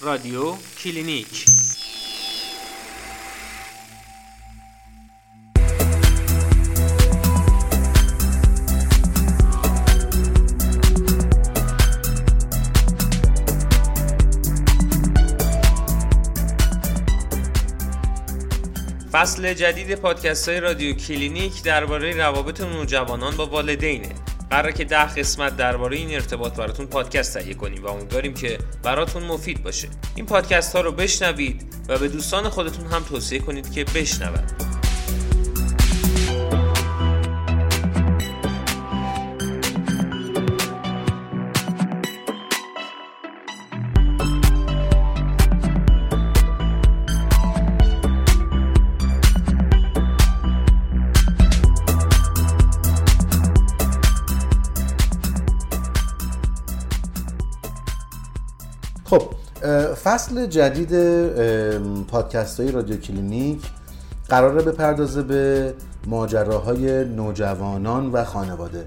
رادیو کلینیک. فصل جدید پادکست های رادیو کلینیک درباره روابط نوجوانان با والدینه. قراره که ده قسمت درباره این ارتباط براتون پادکست تهیه کنیم و امیدواریم که براتون مفید باشه. این پادکست ها رو بشنوید و به دوستان خودتون هم توصیه کنید که بشنوند فصل جدید پادکست های رادیو کلینیک قراره بپردازه به ماجراهای نوجوانان و خانواده.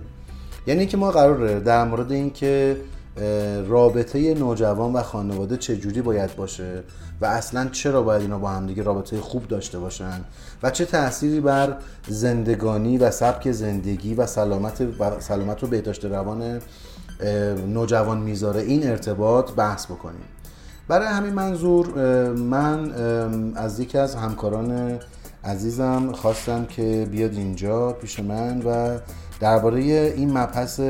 یعنی که ما قراره در مورد اینکه رابطه نوجوان و خانواده چجوری باید باشه و اصلا چرا باید اینا با همدیگه رابطه خوب داشته باشن و چه تأثیری بر زندگانی و سبک زندگی و سلامت و سلامت و بهداشت روان نوجوان می‌ذاره. این ارتباط بحث بکنیم. برای همین منظور من از یکی از همکاران عزیزم خواستم که بیاد اینجا پیش من و درباره این مبحث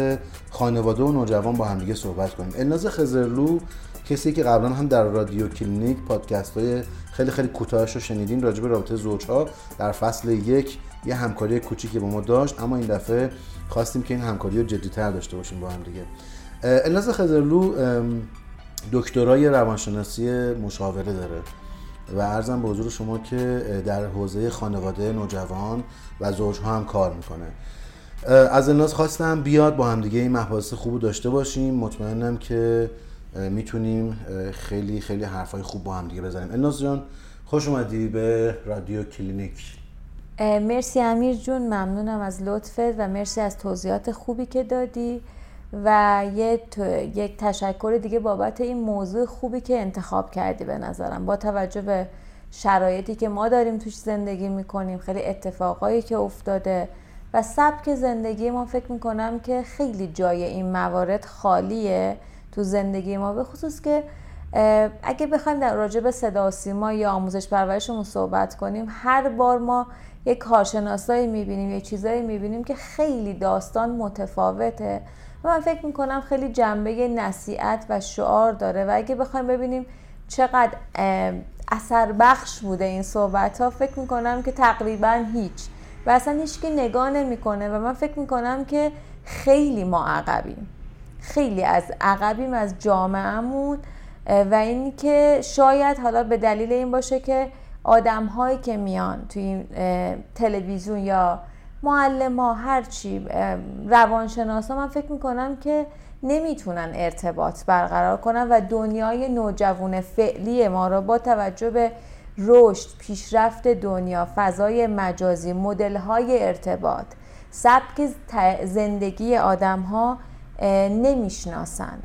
خانواده و نوجوان با همدیگه صحبت کنیم. الناز خزرلو کسی که قبلا هم در رادیو کلینیک پادکست های خیلی خیلی کوتاهش رو شنیدین راجع به رابطه زوجها در فصل یک یه همکاری کوچیکی با ما داشت اما این دفعه خواستیم که این همکاری رو جدیتر داشته باشیم با هم دیگه. الناز خزرلو دکترای روانشناسی مشاوره داره. و ارزم به حضور شما که در حوزه خانواده نوجوان و زوجها هم کار می‌کنه. از الناز خواستم بیاد با همدیگه این مباحث خوب داشته باشیم. مطمئنم که می‌تونیم خیلی خیلی حرفای خوب با همدیگه بزنیم. الناز جان خوش اومدی به رادیو کلینیک. مرسی امیر جون ممنونم از لطفت و مرسی از توضیحات خوبی که دادی. و یک تشکر دیگه بابت این موضوع خوبی که انتخاب کردی به نظرم. با توجه به شرایطی که ما داریم توش زندگی می‌کنیم خیلی اتفاقایی که افتاده و سبک زندگی ما فکر می‌کنم که خیلی جای این موارد خالیه تو زندگی ما به خصوص که اگه بخوایم در راجع به صدا و سیما یا آموزش پرورشمون صحبت کنیم هر بار ما یک کارشناسایی می‌بینیم یه چیزایی می‌بینیم که خیلی داستان متفاوته. و من فکر می‌کنم خیلی جنبه نصیحت و شعار داره و اگه بخوایم ببینیم چقدر اثر بخش بوده این صحبت ها فکر می‌کنم که تقریبا هیچ. و اصلا هیچکی نگاه نمی‌کنه و من فکر می‌کنم که خیلی ما عقبیم. خیلی از عقبیم از جامعهمون و اینکه شاید حالا به دلیل این باشه که آدم هایی که میان توی تلویزیون یا معلم ها هرچی روانشناس ها من فکر می‌کنم که نمی‌تونن ارتباط برقرار کنن و دنیای نوجوان فعلی ما را با توجه به رشد پیشرفت دنیا فضای مجازی مدل های ارتباط سبک زندگی آدم ها نمی‌شناسن.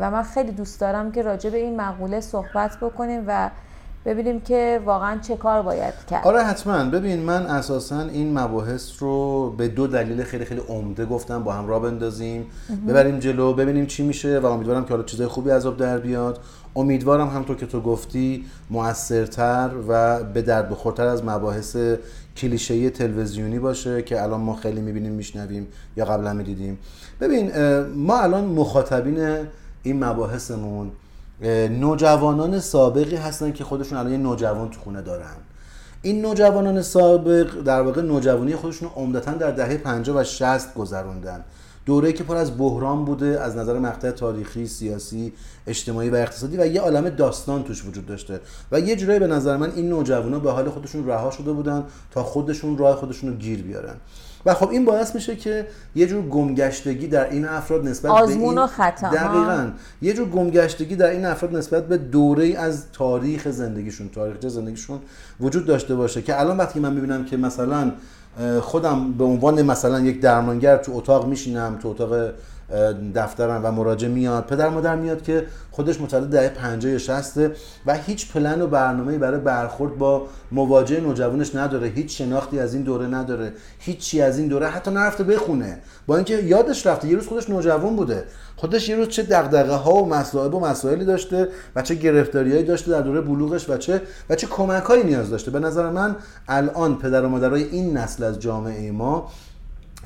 و من خیلی دوست دارم که راجع به این مقوله صحبت بکنیم و ببینیم که واقعا چه کار باید کرد. آره حتما. ببین من اساسا این مباحث رو به دو دلیل خیلی خیلی عمده گفتم با هم را بندازیم. ببریم جلو ببینیم چی میشه و امیدوارم که حالا چیزای خوبی از آب در بیاد. امیدوارم همطور که تو گفتی موثرتر و به درد بخورتر از مباحث کلیشه‌ای تلویزیونی باشه که الان ما خیلی می‌بینیم میشنویم یا قبلا می‌دیدیم. ببین ما الان مخاطبین این مباحثمون نوجوانان سابقی هستن که خودشون الان یه نوجوان تو خونه دارن. این نوجوانان سابق در واقع نوجوانی خودشون عمدتا در دهه 50 و 60 گذروندن. دوره که پر از بحران بوده از نظر مقطع تاریخی، سیاسی، اجتماعی و اقتصادی و یه عالم داستان توش وجود داشته. و یه جورایی به نظر من این نوجوانا به حال خودشون رها شده بودن تا خودشون راه خودشون رو گیر بیارن. و خب این باعث میشه که یه جور گمگشتگی در این افراد نسبت آزمون به این و خطا. دقیقاً. یه جور گمگشتگی در این افراد نسبت به دوره از تاریخ زندگیشون تاریخ زندگیشون وجود داشته باشه که الان وقتی من می‌بینم که مثلا خودم به عنوان مثلا یک درمانگر تو اتاق میشینم تو اتاق دفترم و مراجع میاد. پدر مادر میاد که خودش متولد دهه 50 یا 60 و هیچ پلن و برنامه‌ای برای برخورد با مواجهه نوجوانش نداره. هیچ شناختی از این دوره نداره. هیچی از این دوره. حتی نرفته بخونه. با اینکه یادش رفته یه روز خودش نوجوان بوده. خودش یه روز چه دغدغه ها و مسائل و مسائلی داشته و چه گرفتاریایی داشته در دوره بلوغش و چه و چه کمکایی نیاز داشته. به نظر من الان پدر و مادرای این نسل از جامعه ما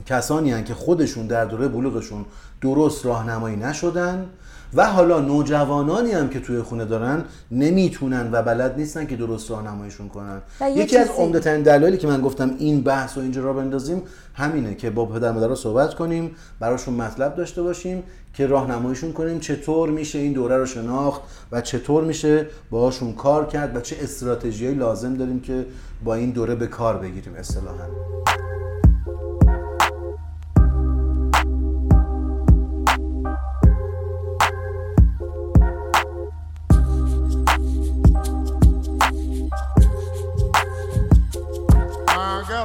کسانی هن که خودشون در دوره بلوغشون درست راهنمایی نشدن و حالا نوجوانانی هم که توی خونه دارن نمی‌تونن و بلد نیستن که درست راهنماییشون کنن. یکی از عمده ترین دلایلی که من گفتم این بحث و اینجا را بندازیم همینه که با پدر مادر صحبت کنیم براشون مطلب داشته باشیم که راهنماییشون کنیم چطور میشه این دوره رو شناخت و چطور میشه باهاشون کار کرد و چه استراتژیایی لازم داریم که با این دوره به کار بگیریم اصطلاحا. امیر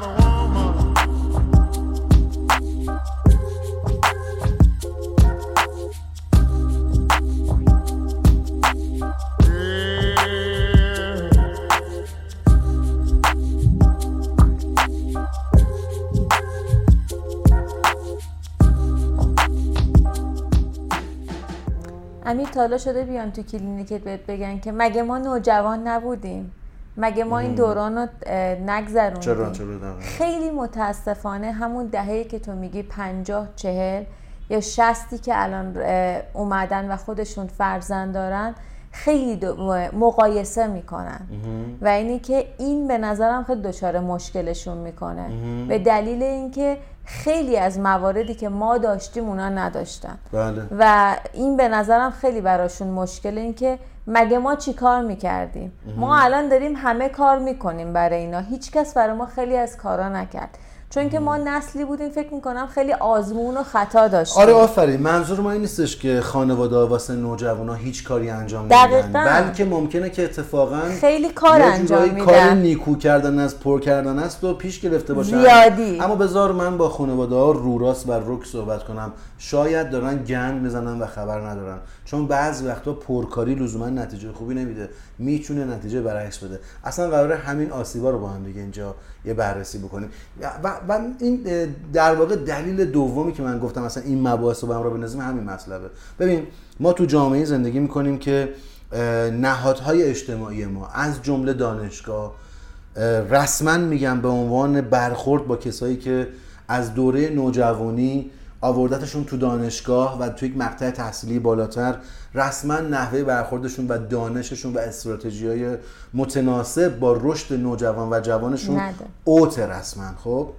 تالا شده بیان تو کلینیکت بهت بگن که مگه ما نوجوان نبودیم؟ مگه ما این دوران رو نگذروندیم؟ چرا چرا خیلی متاسفانه همون دهه که تو میگی پنجاه چهل یا شستی که الان اومدن و خودشون فرزند دارن خیلی مقایسه می‌کنن. و اینی که این به نظرم خیلی دچار مشکلشون می‌کنه. به دلیل اینکه خیلی از مواردی که ما داشتیم اونا نداشتن. بله. و این به نظرم خیلی براشون مشکل این که مگه ما چی کار می‌کردیم؟ ما الان داریم همه کار می‌کنیم برای اینا. هیچکس برای ما خیلی از کارا نکرد. چون که ما نسلی بودیم فکر می‌کنم خیلی آزمون و خطا داشتیم. آره آفرین. منظور ما این نیستش که خانواده واسه نوجوانا هیچ کاری انجام نمیدن. بلکه ممکنه که اتفاقا خیلی کار انجام میدن. کار نیکو کردن از پر کردن است و پیش گرفته باشن. زیادی. اما بذار من با خانواده ها روراست و رک صحبت کنم. شاید دارن گند می‌زنن و خبر ندارن. چون بعضی وقتا پرکاری لزوما نتیجه خوبی نمیده. می‌تونه نتیجه برعکس بده. اصلا قرار همین آسیبا رو با هم دیگه اینجا یه بررسی بکنیم. و, و این در واقع دلیل دومی که من گفتم مثلا این مباحث رو با هم رو بنظیم همین مطلبه ببین ما تو جامعه زندگی می‌کنیم که نهادهای اجتماعی ما از جمله دانشگاه رسما میگم به عنوان برخورد با کسایی که از دوره نوجوانی آوردتشون تو دانشگاه و تو یک مقطع تحصیلی بالاتر رسما نحوه برخوردشون و دانششون و استراتژی های متناسب با رشد نوجوان و جوانشون اوت رسما خب؟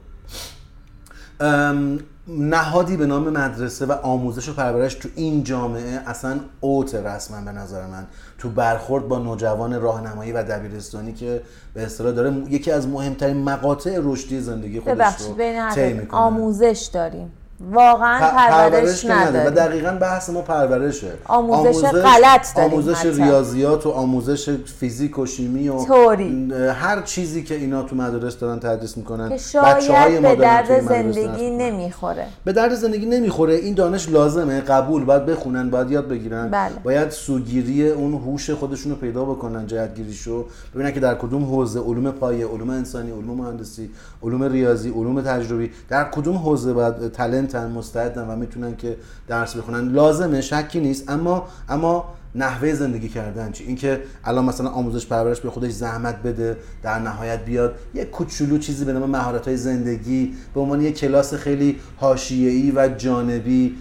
نهادی به نام مدرسه و آموزش و پرورش تو این جامعه اصلا اوت رسما به نظر من. تو برخورد با نوجوان راهنمایی و دبیرستانی که به اصطلاح داره یکی از مهمترین مقاطع رشدی زندگی خودش رو طی می‌کنه. آموزش داریم. واقعا پرورش, نداره. و دقیقا بحث ما پرورشه. آموزش, غلط داریم آموزش ریاضیات و آموزش فیزیک و شیمی و توری. هر چیزی که اینا تو مدارس دارن تدریس می‌کنن که شاید به درد زندگی نمی‌خوره. به درد زندگی نمی‌خوره این دانش لازمه قبول باید بخونن باید یاد بگیرن. بله. باید سوگیری اون هوش خودشون رو پیدا بکنن جهتگیریشو. ببینن که در کدوم حوزه علوم پایه علوم انسانی علوم مهندسی علوم ریاضی علوم تجربی در کدوم حوزه باید تالنت مستعدن مستعدن و می‌تونن که درس بخونن. لازمه شکی نیست اما اما نحوه زندگی کردن چی؟ اینکه الان مثلا آموزش پرورش به خودش زحمت بده در نهایت بیاد یه کوچولو چیزی به نام مهارت های زندگی به عنوان یه کلاس خیلی حاشیه‌ای و جانبی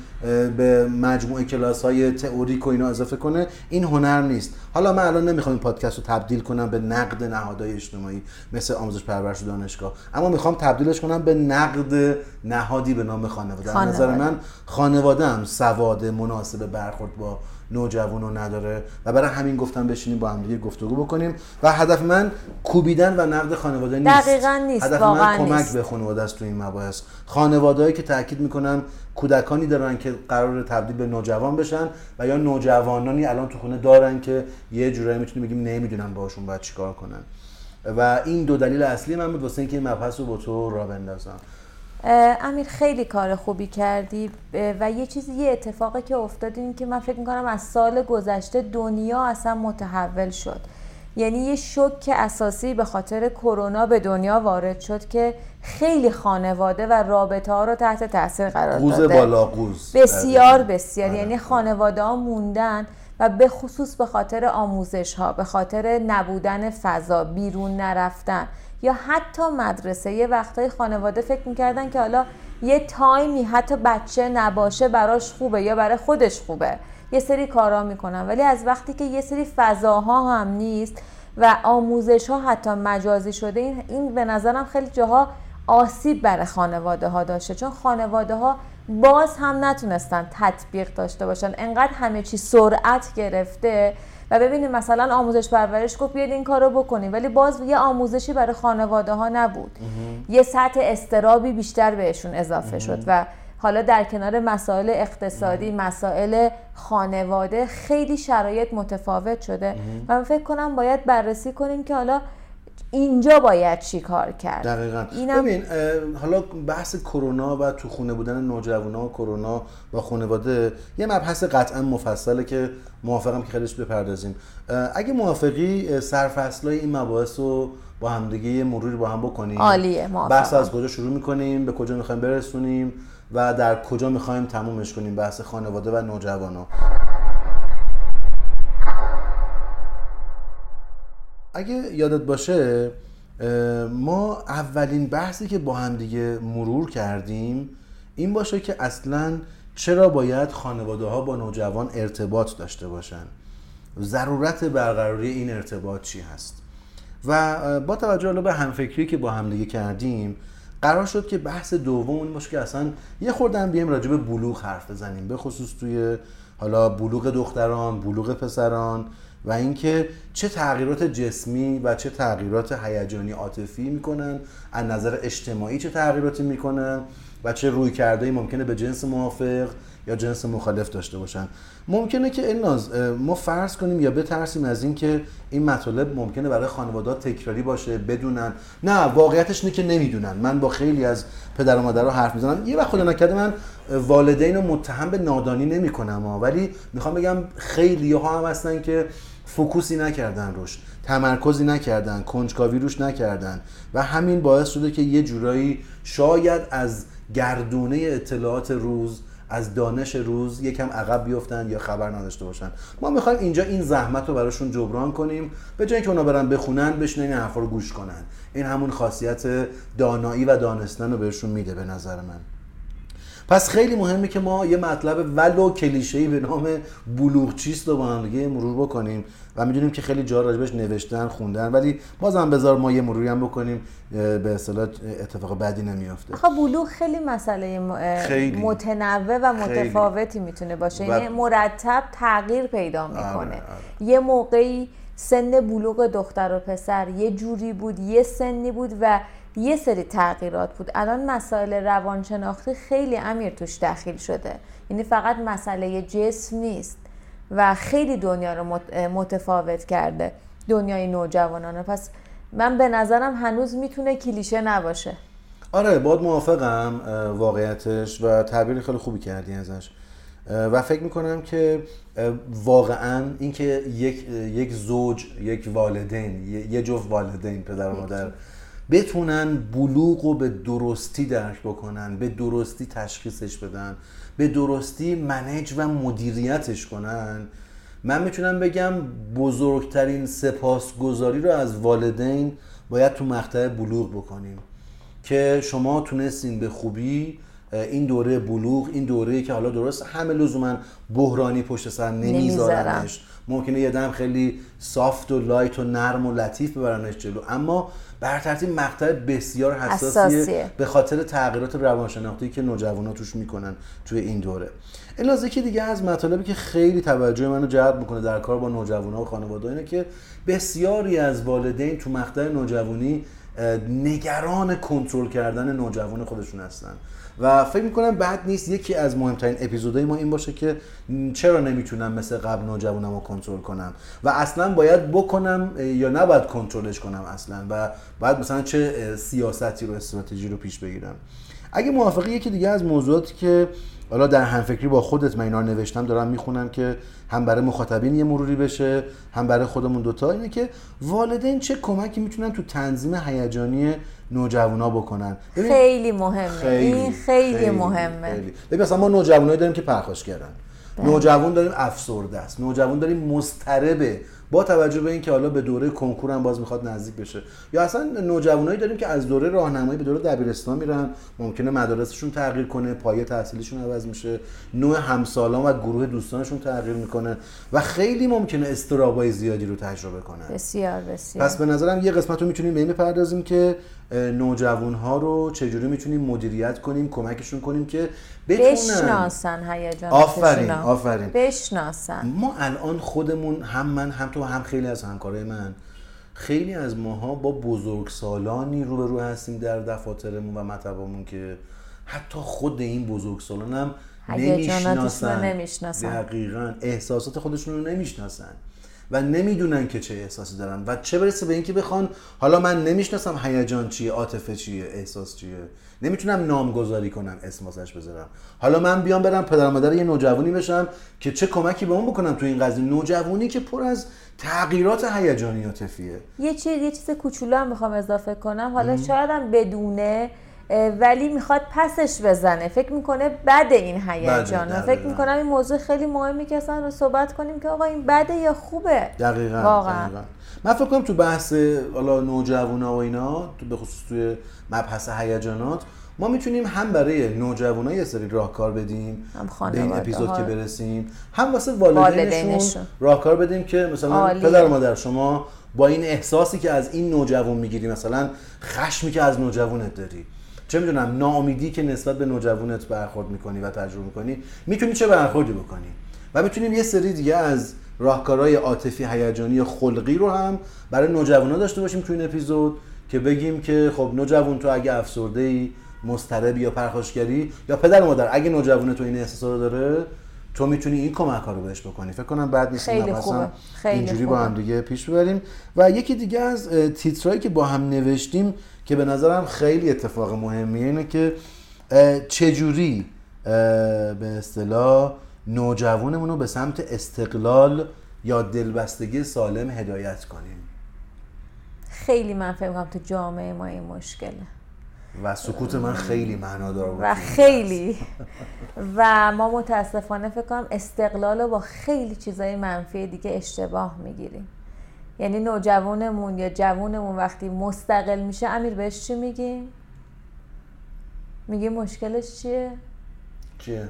به مجموعه کلاس های تئوریک و اینا اضافه کنه این هنر نیست حالا من الان نمی‌خوام این پادکست رو تبدیل کنم به نقد نهادهای اجتماعی مثل آموزش پرورش و دانشگاه اما می‌خوام تبدیلش کنم به نقد نهادی به نام خانواده, خانواده. نظر من خانواده هم سواد مناسب برخورد با نوجوانو نداره. و برای همین گفتم بشینیم با هم دیگه گفتگو بکنیم. و هدف من کوبیدن و نقد خانواده نیست. دقیقا نیست هدف من کمک به خانواده است تو این مباحث. خانوادهایی که تاکید می‌کنم کودکانی دارن که قرار تبدیل به نوجوان بشن و یا نوجوانانی الان تو خونه دارن که یه جورایی می‌تونیم بگیم نمی‌دونن باشون باید چیکار کنن. و این دو دلیل اصلی من بود واسه اینکه این مبحث رو با تو را بندازم. امیر خیلی کار خوبی کردی و یه چیزی یه اتفاقی که افتاد این که من فکر می‌کنم از سال گذشته دنیا اصلا متحول شد. یعنی یه شک اساسی به خاطر کرونا به دنیا وارد شد که خیلی خانواده و رابطه ها رو تحت تاثیر قرار قوز داده. بالا قوز. بسیار بسیار. آره. یعنی خانواده ها موندن و به خصوص به خاطر آموزش ها به خاطر نبودن فضا بیرون نرفتن. یا حتی مدرسه. یه وقتای خانواده فکر می‌کردن که حالا یه تایمی حتی بچه نباشه براش خوبه یا برای خودش خوبه. یه سری کارا می‌کنن. ولی از وقتی که یه سری فضاها هم نیست و آموزش ها حتی مجازی شده این, این به نظرم خیلی جاها آسیب برای خانواده ها داشته چون خانواده ها باز هم نتونستن تطبیق داشته باشن. انقدر همه چی سرعت گرفته و ببینید مثلا آموزش پرورش گفت بیاید این کارو بکنیم ولی باز یه آموزشی برای خانواده ها نبود یه سطح استرابی بیشتر بهشون اضافه شد و حالا در کنار مسائل اقتصادی مسائل خانواده خیلی شرایط متفاوت شده. و من فکر کنم باید بررسی کنیم که حالا اینجا باید چی کار کرد؟ دقیقا. اینم- ببین حالا بحث کرونا و تو خونه بودن نوجوانا و کرونا و خانواده یه مبحث قطعا مفصله که موافقم که خیلیش بپردازیم. اگه موافقی سرفصلای این مباحث رو با همدیگه یه مروری با هم بکنیم. عالیه، موافقم. بحث از کجا شروع می‌کنیم؟ به کجا می‌خوایم برسونیم؟ و در کجا می‌خوایم تمومش کنیم؟ بحث خانواده و نوجوانا اگه یادت باشه ما اولین بحثی که با هم دیگه مرور کردیم این باشه که اصلا چرا باید خانواده ها با نوجوان ارتباط داشته باشن؟ ضرورت برقراری این ارتباط چی هست؟ و با توجه به همفکری که با هم دیگه کردیم قرار شد که بحث دوم این باشه که اصلا یه خوردن بیایم راجع به بلوغ حرف بزنیم به خصوص توی حالا بلوغ دختران بلوغ پسران. و اینکه چه تغییرات جسمی و چه تغییرات هیجانی عاطفی می‌کنن از نظر اجتماعی چه تغییراتی می‌کنن و چه روی کرده ممکنه به جنس موافق یا جنس مخالف داشته باشن. ممکنه که الناز ما فرض کنیم یا بترسیم از اینکه این مطالب ممکنه برای خانواده تکراری باشه بدونن. نه واقعیتش اینه که نمی‌دونن. من با خیلی از پدر و مادرها حرف می‌زنم. یه وقت خدا نکرده من والدین رو متهم به نادانی نمی‌کنم ولی می‌خوام بگم خیلی ها هم هستن که فوکوسی نکردن روش تمرکزی نکردن کنجکاوی روش نکردن. و همین باعث شده که یه جورایی شاید از گردونه اطلاعات روز از دانش روز یکم عقب بیفتن یا خبر نداشته باشن. ما می‌خوایم اینجا این زحمت رو براشون جبران کنیم به جای اینکه اونا برن بخونن بشنن این حرفا رو گوش کنن. این همون خاصیت دانایی و دانستن رو بهشون میده به نظر من. پس خیلی مهمه که ما یه مطلب ولو کلیشه‌ای به نام بلوغ چیست رو با هم دیگه مرور بکنیم و می‌دونیم که خیلی جا راجبش نوشتن خوندن ولی بازم بذار ما یه مروری هم بکنیم به اصطلاح اتفاق بدی نمیافته خب بلوغ خیلی مسئله خیلی. متنوع و خیلی. متفاوتی می‌تونه باشه و- یعنی مرتب تغییر پیدا می‌کنه آره. یه موقعی سن بلوغ دختر و پسر یه جوری بود یه سنی بود و یه سری تغییرات بود. الان مسائل روانشناختی خیلی امیر توش دخیل شده. یعنی فقط مسئله جسم نیست و خیلی دنیا رو مت- متفاوت کرده. دنیای نوجوانانه. پس من به نظرم هنوز می‌تونه کلیشه نباشه. آره باد موافقم واقعیتش و تعبیر خیلی خوبی کردی ازش. و فکر می‌کنم که واقعا اینکه یک یک زوج یک والدین یه جفت والدین پدر و مادر بتونن بلوغ رو به درستی درک بکنن به درستی تشخیصش بدن به درستی منیج و مدیریتش کنن. من می‌تونم بگم بزرگترین سپاسگزاری رو از والدین باید تو مقطع بلوغ بکنیم که شما تونستین به خوبی این دوره بلوغ این دوره که حالا درست همه لزوما بحرانی پشت سر نمیذارنش. ممکنه یه دم خیلی سافت و لایت و نرم و لطیف ببرنش جلو. اما بر ترتیب مقطع بسیار حساسیه حساسیه. به خاطر تغییرات روانشناختی که نوجوانا توش می‌کنن توی این دوره. الاز یکی دیگه از مطالبی که خیلی توجه منو جلب می‌کنه در کار با نوجوانا و خانواده اینه که بسیاری از والدین تو مقطع نوجوانی نگران کنترل کردن نوجوان خودشون هستن. و فکر می‌کنم بعد نیست یکی از مهمترین اپیزودهای ما این باشه که چرا نمی‌تونم مثل قبل نوجوانم رو کنترل کنم و اصلا باید بکنم یا نباید کنترلش کنم اصلا و باید مثلا چه سیاستی رو استراتژی رو پیش بگیرم. اگه موافقی یکی دیگه از موضوعاتی که حالا در همفکری با خودت من اینا رو نوشتم دارم می‌خونم که هم برای مخاطبین یه مروری بشه هم برای خودمون دوتا اینه که والدین چه کمکی می‌تونن تو تنظیم هیجانی نوجوانا بکنن. خیلی مهمه. این خیلی, مهمه. خیلی. ببین مثلا ما نوجوانایی داریم که پرخاشگرن نوجوان داریم افسرده است. نوجوان داریم مضطربه. با توجه به اینکه حالا به دوره کنکور هم باز می‌خواد نزدیک بشه. یا اصلا نوجوانایی داریم که از دوره راهنمایی به دوره دبیرستان میرن. ممکنه مدارسشون تغییر کنه پایه تحصیلیشون عوض میشه. نوع همسالان و گروه دوستانشون تغییر می‌کنه و خیلی ممکنه استرابای زیادی رو تجربه کنن. بسیار بسیار. پس به نظرم یه قسمت رو می‌تونیم به این بپردازیم که نوجوان ها رو چجوری می‌تونیم مدیریت کنیم کمکشون کنیم که بتونن؟ بشناسن هیجان آفرین آفرین. بشناسن. ما الان خودمون هم من هم تو هم خیلی از همکارای من خیلی از ماها با بزرگسالانی روبرو هستیم در دفاترمون و مطبمون که حتی خود این بزرگسالان هم نمی‌شناسن. نمی‌شناسن. دقیقا احساسات خودشون رو نمی‌شناسن. و نمی‌دونن که چه احساسی دارن و چه برسه به اینکه بخوان حالا من نمی‌شناسم هیجان چیه عاطفه چیه احساس چیه. نمی‌تونم نامگذاری کنم اسم واسش بذارم. حالا من بیام برم پدر مادر یه نوجوانی بشم که چه کمکی به اون بکنم تو این قضیه. نوجوانی که پر از تغییرات هیجانی عاطفیه یه چیز یه چیز کوچولو هم می‌خوام اضافه کنم. حالا شاید هم بدونه ولی می‌خواد پسش بزنه فکر می‌کنه بد این هیجان بده، فکر. می‌کنم این موضوع خیلی مهمی که اصلا رو صحبت کنیم که آقا این بده یا خوبه دقیقا واقعا. دقیقاً. من فکر کنم تو بحث حالا نوجوانا و اینا تو به خصوص توی مبحث هیجانات ما می‌تونیم هم برای نوجوانا یه سری راهکار بدیم هم به این اپیزود ها. که برسیم هم واسه والدینشون. راهکار بدیم که مثلا عالیه. پدر مادر شما با این احساسی که از این نوجوان می‌گیری مثلا خشمی که از نوجوانت داری چه می‌دونم ناامیدی که نسبت به نوجوانت برخورد می‌کنی و تجربه می‌کنی می‌تونی چه برخوردی بکنی و می‌تونیم یه سری دیگه از راهکارهای عاطفی هیجانی خلقی رو هم برای نوجوانا داشته باشیم تو این اپیزود که بگیم که خب نوجوان تو اگه افسرده ای مضطربی یا پرخاشگری یا پدر و مادر اگه نوجوان تو این احساسا رو داره تو می‌تونی این کمک ها رو بهش بکنی فکر کنم بعد نیست خیلی خوبه. خیلی اینجوری خوبه. با هم دیگه پیش ببریم و یکی دیگه از اه، تیترهایی که با هم نوشتیم که به نظرم خیلی اتفاق مهمیه اینه که چجوری به اصطلاح نوجوانمون رو به سمت استقلال یا دلبستگی سالم هدایت کنیم. خیلی من فکر کنم تو جامعه ما این مشکله. و سکوت من خیلی معنادار بود و خیلی. و ما متاسفانه فکر کنم استقلال رو با خیلی چیزای منفی دیگه اشتباه می‌گیریم. یعنی نوجوانمون یا جوونمون وقتی مستقل میشه امیر بهش چی میگیم؟ میگیم مشکلش چیه؟ چیه؟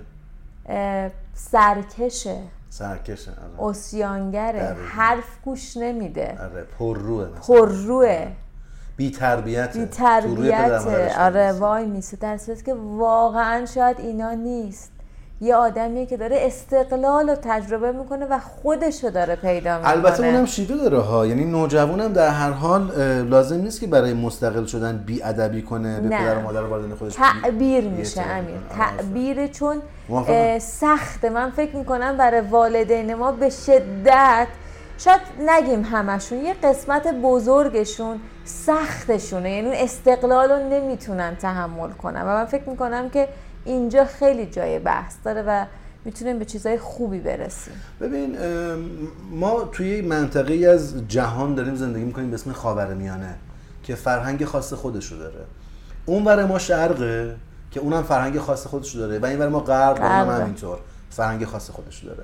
سرکشه سرکشه آره. اسیانگره. حرف گوش نمیده آره پرروه مثلا پرروه بی تربیت بی تربیت آره وای میسه در که واقعا شاید اینا نیست یه آدمیه که داره استقلال رو تجربه می‌کنه و خودشو داره پیدا می‌کنه. البته اونم شیوه داره ها. یعنی نوجوانم در هر حال لازم نیست که برای مستقل شدن بی ادبی کنه به نه. پدر و مادر والدین خودش بی- تعبیر بی میشه امیر. تعبیر چون سخته. من فکر می‌کنم برای والدین ما به شدت شاید نگیم همشون یه قسمت بزرگشون سختشونه. یعنی استقلال رو نمی‌تونن تحمل کنن. و من فکر می‌کنم که اینجا خیلی جای بحث داره و می‌تونیم به چیزهای خوبی برسیم. ببین ما توی منطقه از جهان داریم زندگی می‌کنیم به اسم خاورمیانه که فرهنگ خاص خودشو داره. اون ما شرقه که اونم فرهنگ خاص خودشو داره و این ما غرب اونم. همینطور فرهنگ خاص خودشو داره.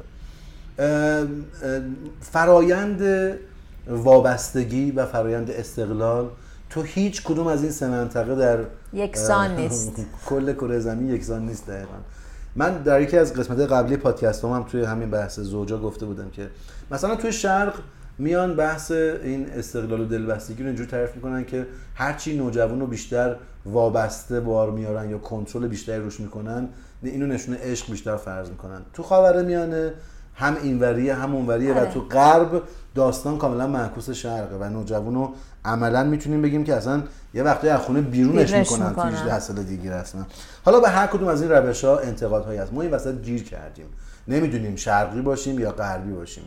فرایند وابستگی و فرایند استقلال تو هیچ کدوم از این سه منطقه در یکسان نیست. کل کره زمین یکسان نیست دقیقا من در یکی از قسمت قبلی پادکست هم, توی همین بحث زوجا گفته بودم که مثلا توی شرق میان بحث این استقلال و دلبستگی رو اینجوری تعریف می‌کنن که هرچی نوجوان رو بیشتر وابسته بار میارن یا کنترل بیشتری روش می‌کنن اینو نشونه عشق بیشتر فرض می‌کنن تو خاور میانه هم اینوریه هم اونوریه و آره. تو غرب داستان کاملا معکوس شرقه و نوجوان رو عملا می‌تونیم بگیم که اصلا یه وقتی از خونه بیرونش می‌کنن تو می‌کنن. 18 سال دیگه رسما. حالا به هر کدوم از این روش ها انتقادهایی هست. ما این وسط گیر کردیم. نمی‌دونیم شرقی باشیم یا غربی باشیم.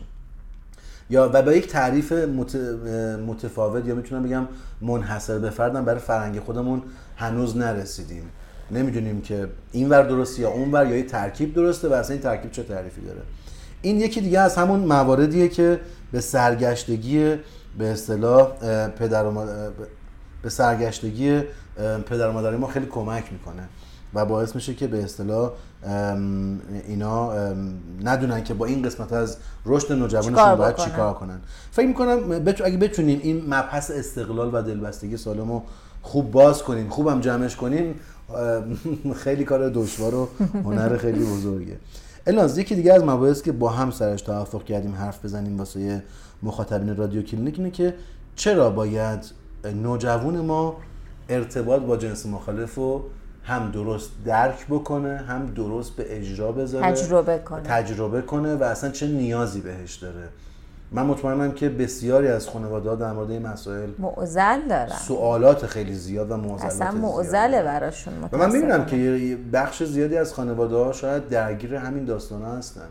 یا و با یک تعریف مت- متفاوت یا می‌تونم بگم منحصر به فردم برای فرهنگ خودمون هنوز نرسیدیم. نمی‌دونیم که این ور درسته یا اون ور یا یه ترکیب درسته و اصلا این ترکیب چه تعریفی داره. این یکی دیگه از همون مواردیه که به سرگشتگی به اصطلاح پدر و به سرگشتگی پدر و مادر ما خیلی کمک می‌کنه و باعث میشه که به اصطلاح اینا ندونن که با این قسمت از رشد نوجوانشون باید چیکار کنن. فکر می‌کنم اگه بتونیم این مبحث استقلال و دلبستگی سالمو خوب باز کنیم خوبم جمعش کنیم خیلی کار دشوار و هنر خیلی بزرگه الناز یکی دیگه از مباحث که با هم سرش توافق کردیم حرف بزنیم واسه مخاطبین رادیو کلینیک اینه که چرا باید نوجوان ما ارتباط با جنس مخالف و هم درست درک بکنه هم درست به اجرا بذاره تجربه کنه. تجربه کنه و اصلا چه نیازی بهش داره. من مطمئنم که بسیاری از خانواده در مورد این مسائل معضل دارن. سوالات خیلی زیاد و معضلات اصلا معضله براشون و من می‌بینم که بخش زیادی از خانواده ها شاید درگیر همین داستان هستن.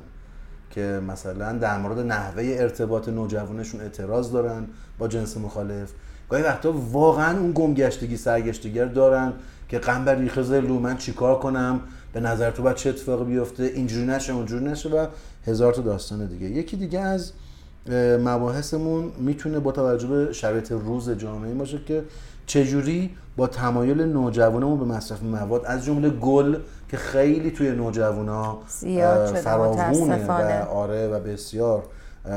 که مثلا در مورد نحوه ارتباط نوجوانشون اعتراض دارن با جنس مخالف. گاهی وقتا واقعا اون گمگشتگی سرگشتگر دارن که قنبر ریخه زلو من چیکار کنم؟ به نظر تو باید چه اتفاقی بیفته؟ اینجوری نشه اونجوری نشه و هزار تا داستان دیگه. یکی دیگه از مباحثمون می‌تونه با توجه به شرایط روز جامعه باشه که چجوری با تمایل نوجوانمون به مصرف مواد از جمله گل که خیلی توی نوجوانا فراوونه و آره و بسیار.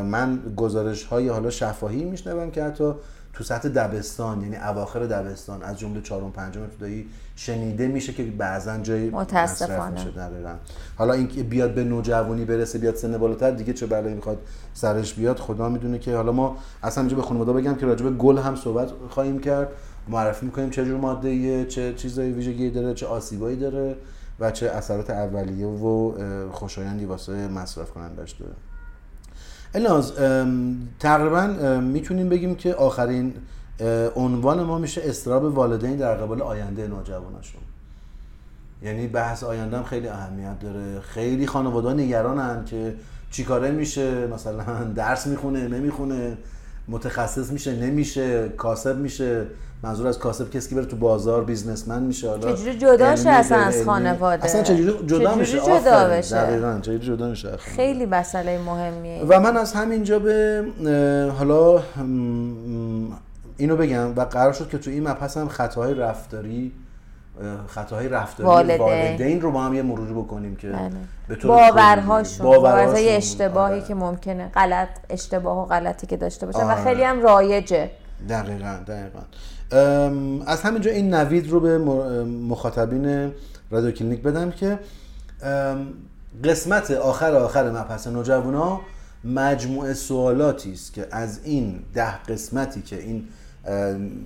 من گزارش های حالا شفاهی میشنوم که حتی تو سطح دبستان یعنی اواخر دبستان از جمله چهارم پنجم ابتدایی شنیده میشه که بعضا جای متاسفانه. میشه حالا این بیاد به نوجوانی برسه بیاد سن بالاتر دیگه چه بلایی می‌خواد سرش بیاد خدا می‌دونه که حالا ما اصلا اینجا به خانواده بگم که راجع به گل هم صحبت خواهیم کرد. معرفی می‌کنیم چه جور ماده چه چیزایی ویژگی داره چه آسیبایی داره و چه اثرات اولیه و خوشایندی واسه مصرف کنندش داره. الناز تقریبا می‌تونیم بگیم که آخرین عنوان ما میشه استراب والدین در قبال آینده نوجوانشون یعنی بحث آینده هم خیلی اهمیت داره. خیلی خانواده نگرانن که چیکاره میشه مثلا درس می‌خونه نمی‌خونه. متخصص میشه نمیشه کاسب میشه. منظور از کاسب کسی که بره تو بازار بیزنسمن میشه حالا چجوری جدا شه اصلا از خانواده؟ اصلا چجوری جدا میشه؟ جدا بشه؟ دقیقاً چجوری جدا میشه؟ خیلی مسئله مهمیه. و من از همینجا به حالا اینو بگم و قرار شد که تو این مبحث هم خطاهای رفتاری خطاهای رفتاری والدین. والدین رو با هم یه مروری بکنیم که بله. به طور باورهاشون باورهای اشتباهی آره. که ممکنه غلط اشتباه و غلطی که داشته باشن آره. و خیلی هم رایجه دقیقا دقیقا از همینجا این نوید رو به مخاطبین رادیو کلینیک بدم که قسمت آخر آخر مبحث نوجوانا مجموعه سوالاتی است که از این ده قسمتی که این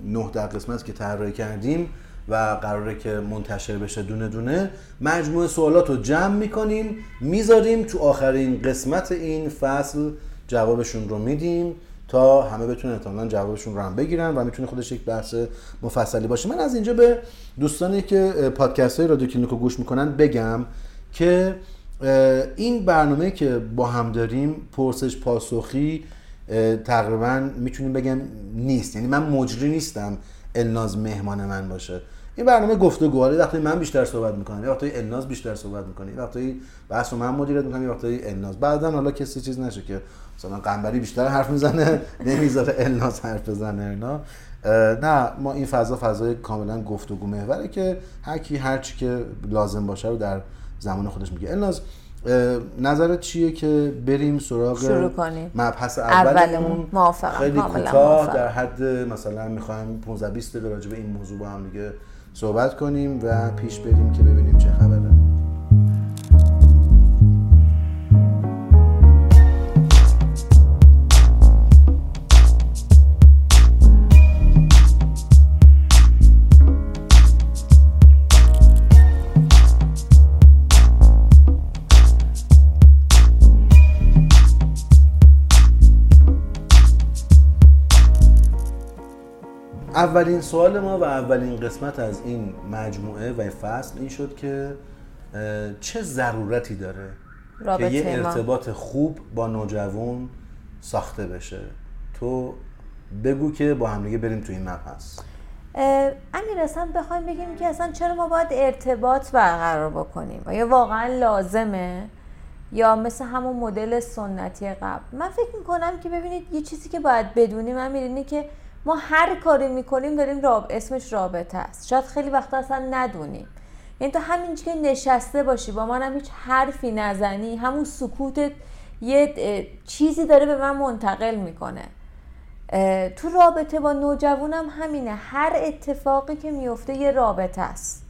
نه ده قسمت که طراحی کردیم و قراره که منتشر بشه دونه دونه. مجموعه سوالات رو جمع می‌کنیم می‌ذاریم تو آخرین قسمت این فصل جوابشون رو میدیم تا همه بتونن احتمالاً جوابشون رو هم بگیرن و می‌تونه خودش یک بحث مفصلی باشه. من از اینجا به دوستانی که پادکست های رادیو کلینیکو گوش می‌کنن بگم که این برنامه که با هم داریم پرسش پاسخی تقریبا می‌تونیم بگم نیست. یعنی من مجری نیستم الناز مهمان من باشه. این برنامه گفتگو وقتی من بیشتر صحبت می‌کنم یا وقتی الناز بیشتر صحبت می‌کنه وقتی بحث من مدیریت می‌کنم یا وقتی الناز بعدا حالا کسی چیز نشه که مثلا قنبری بیشتر حرف می‌زنه نمی‌ذاره الناز حرف بزنه اینا. نه ما این فضا فضای کاملا گفتگو محوره که هر کی هر چی که لازم باشه رو در زمان خودش میگه. الناز نظرت چیه که بریم سراغ شروع کنیم؟ مبحث اولمون موافقم خیلی کوتاه در حد مثلا می‌خوایم 15 20 دقیقه راجع به این موضوع با هم دیگه صحبت کنیم و پیش بریم که ببینیم چه خبره. اولین سوال ما و اولین قسمت از این مجموعه و فصل این شد که چه ضرورتی داره که یه ارتباط خوب با نوجوان ساخته بشه؟ تو بگو که با همدیگه بریم تو این مبحث امیر اصلا بخوایم بگیم که اصلا چرا ما باید ارتباط برقرار بکنیم؟ آیا واقعا لازمه؟ یا مثل همون مدل سنتی قبل؟ من فکر می‌کنم که ببینید یه چیزی که باید بدونیم امیر اینه که ما هر کاری می‌کنیم داریم راب... اسمش رابطه است. شاید خیلی وقتا اصلا ندونیم. یعنی تو همین که نشسته باشی با منم هیچ حرفی نزنی همون سکوتت یه چیزی داره به من منتقل می‌کنه. تو رابطه با نوجوانم همینه. هر اتفاقی که میفته یه رابطه است.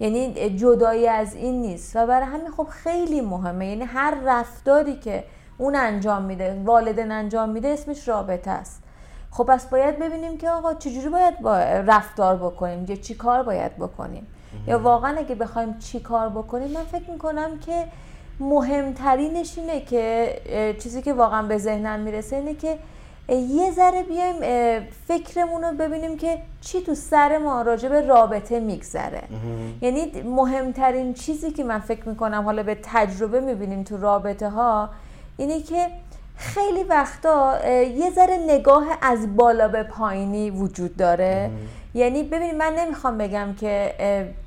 یعنی جدایی از این نیست. و برای همین خب خیلی مهمه. یعنی هر رفتاری که اون انجام میده والدین انجام میده اسمش رابطه است. خب پس باید ببینیم که آقا چجوری باید با رفتار بکنیم یا چی کار باید بکنیم. یا واقعا اگه بخوایم چی کار بکنیم من فکر می‌کنم که مهمترینش اینه که چیزی که واقعا به ذهنم می‌رسه اینه که یه ذره بیایم فکرمون رو ببینیم که چی تو سر ما راجع به رابطه میگذره. یعنی مهمترین چیزی که من فکر می‌کنم حالا به تجربه می‌بینیم تو رابطه ها اینه که خیلی وقتا یه ذره نگاه از بالا به پایینی وجود داره. یعنی ببینید من نمی‌خوام بگم که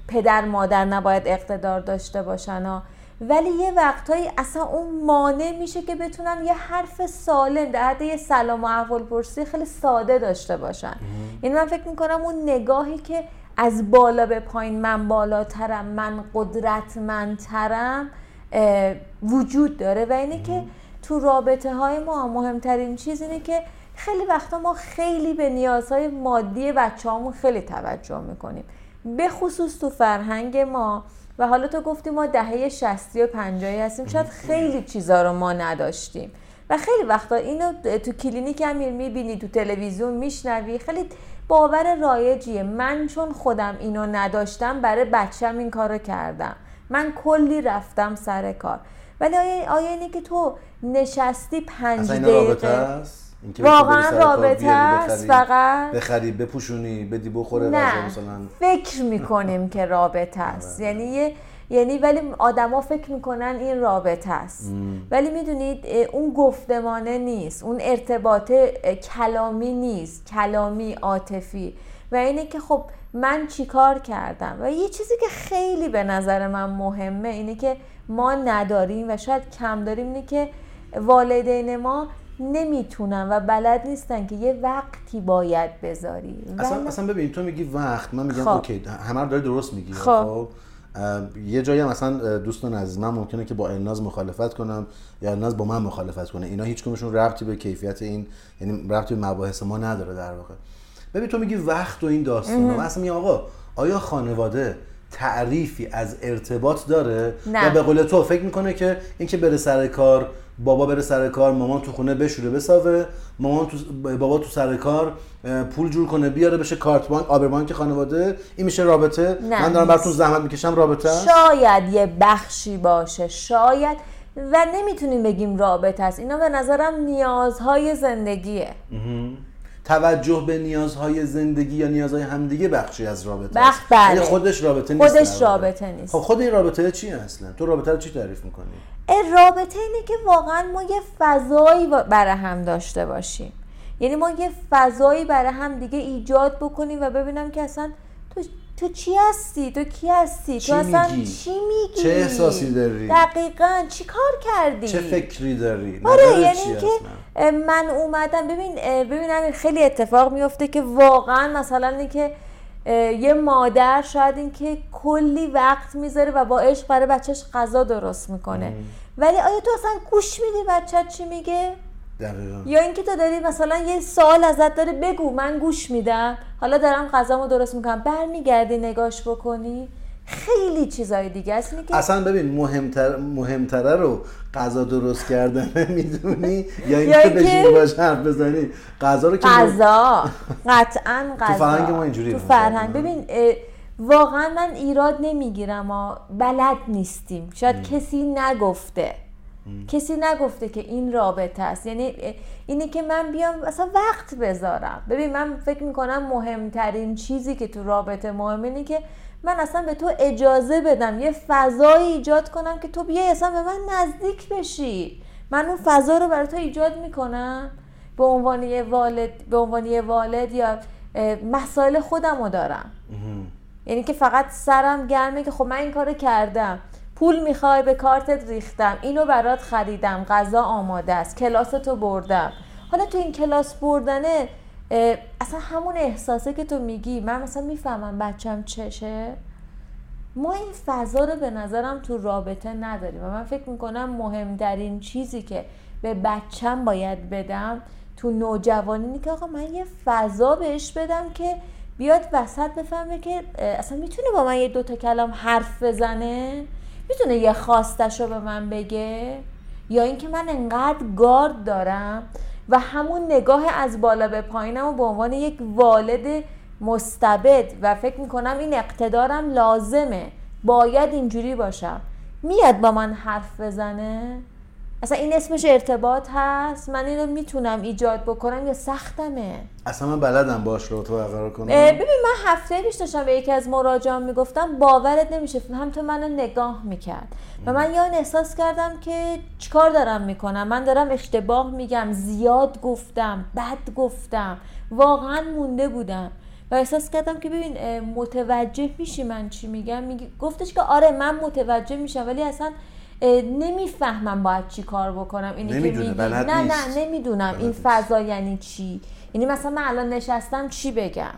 پدر مادر نباید اقتدار داشته باشن ولی یه وقتهایی اصلا اون مانع میشه که بتونن یه حرف سالم در حد یه سلام و احوال پرسی خیلی ساده داشته باشن. یعنی من فکر می‌کنم اون نگاهی که از بالا به پایین من بالاترم من قدرتمندترم وجود داره. و اینه که تو رابطه های ما مهمترین چیز اینه که خیلی وقتا ما خیلی به نیازهای مادی بچه خیلی توجه می‌کنیم. به خصوص تو فرهنگ ما و حالا تو گفتی ما دهه 60 و 50 هستیم شاید خیلی چیزا رو ما نداشتیم. و خیلی وقتا اینو تو کلینیک امیر می‌بینی تو تلویزیون میشنوی خیلی باور رایجیه. من چون خودم اینو نداشتم برای بچم این کارو کردم. من کلی رفتم سر کار. ولی آیا, آیا اینه که تو نشستی پنج دقیقه. واقعا رابطه است فقط بخری بپوشونی بدی بخوره نه. مثلا فکر می‌کنیم که رابطه است. آره. یعنی یعنی ولی آدما فکر می‌کنن این رابطه است. ولی می‌دونید اون گفتمانه نیست. اون ارتباط کلامی نیست. کلامی عاطفی. و اینه که خب من چیکار کردم؟ و یه چیزی که خیلی به نظر من مهمه اینه که ما نداریم و شاید کم داریم اینه که والدین ما نمی‌تونن و بلد نیستن که یه وقتی باید بذاری. اصلا, اصلا ببین تو میگی وقت من میگم خب. اوکی همه رو داری درست میگی خب, خب، یه جایی هم مثلا دوستان عزیز من ممکنه که با الناز مخالفت کنم یا الناز با من مخالفت کنه. اینا هیچ کمشون ربطی به کیفیت این یعنی ربطی به مباحث ما نداره در واقع. ببین تو میگی وقت و این داستان من اصلا میگم آقا آیا خانواده تعریفی از ارتباط داره؟ نه. و به قول تو فکر می‌کنه که اینکه بره سر کار بابا بره سر کار مامان تو خونه بشوره بساوه مامان تو بابا تو سر کار پول جور کنه بیاره بشه کارت بانک آبر خانواده. این میشه رابطه. من دارم براتون زحمت می‌کشم رابطه شاید یه بخشی باشه شاید. و نمی‌تونیم بگیم رابطه است. اینا به نظرم نیازهای زندگیه. توجه به نیازهای زندگی یا نیازهای همدیگه بخشی از رابطه است. بله. خودش رابطه نیست خودش رابطه نیست. خب خود این رابطه چی اصلا؟ تو رابطه رو چی تعریف می‌کنی؟ رابطه اینه که واقعا ما یه فضایی برای هم داشته باشیم. یعنی ما یه فضایی برای هم دیگه ایجاد بکنیم و ببینم که اصلا تو تو چی هستی؟ تو کی هستی؟ چی تو اصلا میگی؟ چی میگی؟ چه احساسی داری؟ دقیقا چی کار کردی؟ چه فکری داری؟ آره یعنی که من اومدم. ببین ببینم خیلی اتفاق میفته که واقعا مثلا اینکه یه مادر شاید اینکه کلی وقت می‌ذاره و با عشق برای بچهش غذا درست می‌کنه. ولی آیا تو اصلا گوش میدی بچه چی میگه؟ دقیقا. یا اینکه تو داری مثلا یه سال ازت داره بگو من گوش میدم. حالا دارم غذامو درست می‌کنم. برمیگردی نگاش بکنی. خیلی چیزای دیگه است. که اصلا ببین مهمتر مهمتره رو غذا درست کردن می‌دونی؟ یا اینکه بشینی باش حرف بزنی. غذا رو که غذا. قطعا غذا. تو فرهنگ ما اینجوری تو فرهنگ. ببین واقعا من ایراد نمی‌گیرم و بلد نیستیم. شاید کسی نگفته. کسی نگفته که این رابطه است. یعنی اینی که من بیام اصلا وقت بذارم. ببین من فکر می‌کنم مهمترین چیزی که تو رابطه مهم اینه که من اصلا به تو اجازه بدم یه فضایی ایجاد کنم که تو بیای اصلا به من نزدیک بشی. من اون فضا رو برای تو ایجاد می‌کنم. به عنوان یه والد به عنوان یه والد یا مسائل خودم رو دارم. یعنی که فقط سرم گرمه که خب من این کار کردم. پول می‌خوای به کارتت ریختم. اینو برات خریدم. غذا آماده است. کلاستو بردم. حالا تو این کلاس بردنه اصلا همون احساسه که تو میگی من مثلا می‌فهمم بچم چشه ما این فضا رو به نظرم تو رابطه نداریم و من فکر می‌کنم مهمترین چیزی که به بچم باید بدم تو نوجوانی که آقا من یه فضا بهش بدم که بیاد وسط بفهمه که اصلا می‌تونه با من یه دوتا کلام حرف بزنه؟ می‌تونه یه خواستش رو به من بگه؟ یا اینکه من انقدر گارد دارم و همون نگاه از بالا به پایینم و به عنوان یک والد مستبد. و فکر می‌کنم این اقتدارم لازمه. باید اینجوری باشم. میاد با من حرف بزنه؟ اصلا این اسمش ارتباط هست؟ من اینو می‌تونم ایجاد بکنم یا سختمه؟ اصلا من بلدم باش رو تو برقرار کنم. ببین من هفته پیش داشتم به یکی از مراجعان می‌گفتم باورت نمیشه. هم تو منو نگاه می‌کرد. و من یا احساس کردم که چیکار دارم می‌کنم؟ من دارم اشتباه میگم زیاد گفتم بد گفتم واقعا مونده بودم. و احساس کردم که ببین متوجه میشی من چی میگم؟ میگی گفتش که آره من متوجه میشم ولی اصلا نمی‌فهمم باید چی کار بکنم. اینی که میگی. نه نه نمی‌دونم. این فضا یعنی چی؟ یعنی مثلا من الان نشستم چی بگم؟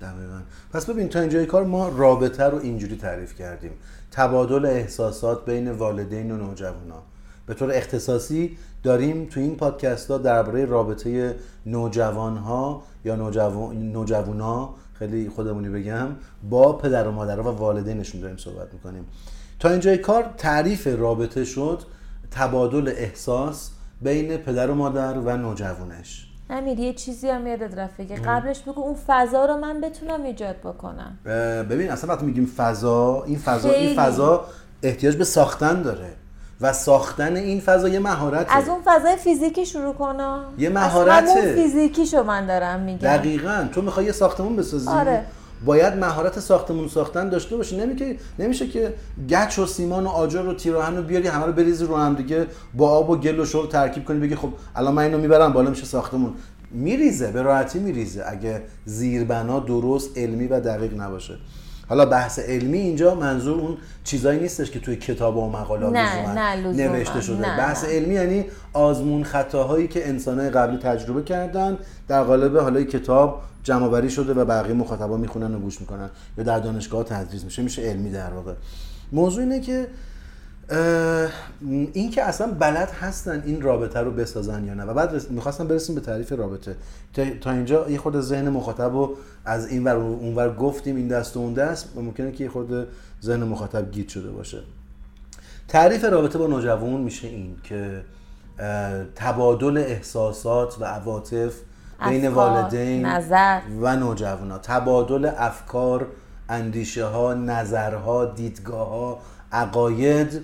دقیقا. پس ببین تا اینجای کار ما رابطه رو اینجوری تعریف کردیم. تبادل احساسات بین والدین و نوجوانا. به طور اختصاصی داریم تو این پادکست ها درباره رابطه نوجوان ها یا نوجوان نوجوانا خیلی خودمونی بگم با پدر و مادر و والدینشون داریم صحبت می‌کنیم. تا اینجای کار تعریف رابطه شد تبادل احساس بین پدر و مادر و نوجوانش. امیر یه چیزی هم یادت رفته که قبلش بگو اون فضا رو من بتونم ایجاد بکنم. ببین اصلا وقتی میگیم فضا این فضا این فضا احتیاج به ساختن داره و ساختن این فضا یه مهارته. از اون فضای فیزیکی شروع کنم یه مهارته. اون فیزیکی شو من دارم میگم. دقیقا. تو می‌خوای یه ساختمون بسازی؟ آره. باید مهارت ساختمون ساختن داشته باشی. نمیشه نمیشه که گچ و سیمان و آجر و تیراهن رو بیاری همه رو بریزی رو هم دیگه با آب و گل و شل ترکیب کنی بگی خب الان من اینو می‌برم بالا میشه ساختمون. میریزه به راحتی میریزه اگه زیربنا درست علمی و دقیق نباشه. حالا بحث علمی اینجا منظور اون چیزایی نیستش که توی کتاب و مقالات نوشته شده. نه بحث علمی یعنی آزمون خطاهایی که انسانهای قبلی تجربه کردن در قالب حالا کتاب جمع شده و بقیه مخاطبا می‌خونن و گوش می‌کنن یا در دانشگاه تدریس میشه. میشه علمی در واقع. موضوع اینه که این که اصلا بلد هستن این رابطه رو بسازن یا نه. و بعد می‌خواستم برسیم به تعریف رابطه. تا اینجا یه خود ذهن مخاطب رو از این ور اونور گفتیم این دست و اون دست و ممکنه که یه خود ذهن مخاطب گیت شده باشه. تعریف رابطه با نوجوان میشه این که تبادل احساسات و عواطف بین والدین نظر. و نوجوانا. تبادل افکار اندیشه ها نظرها دیدگاه ها عقاید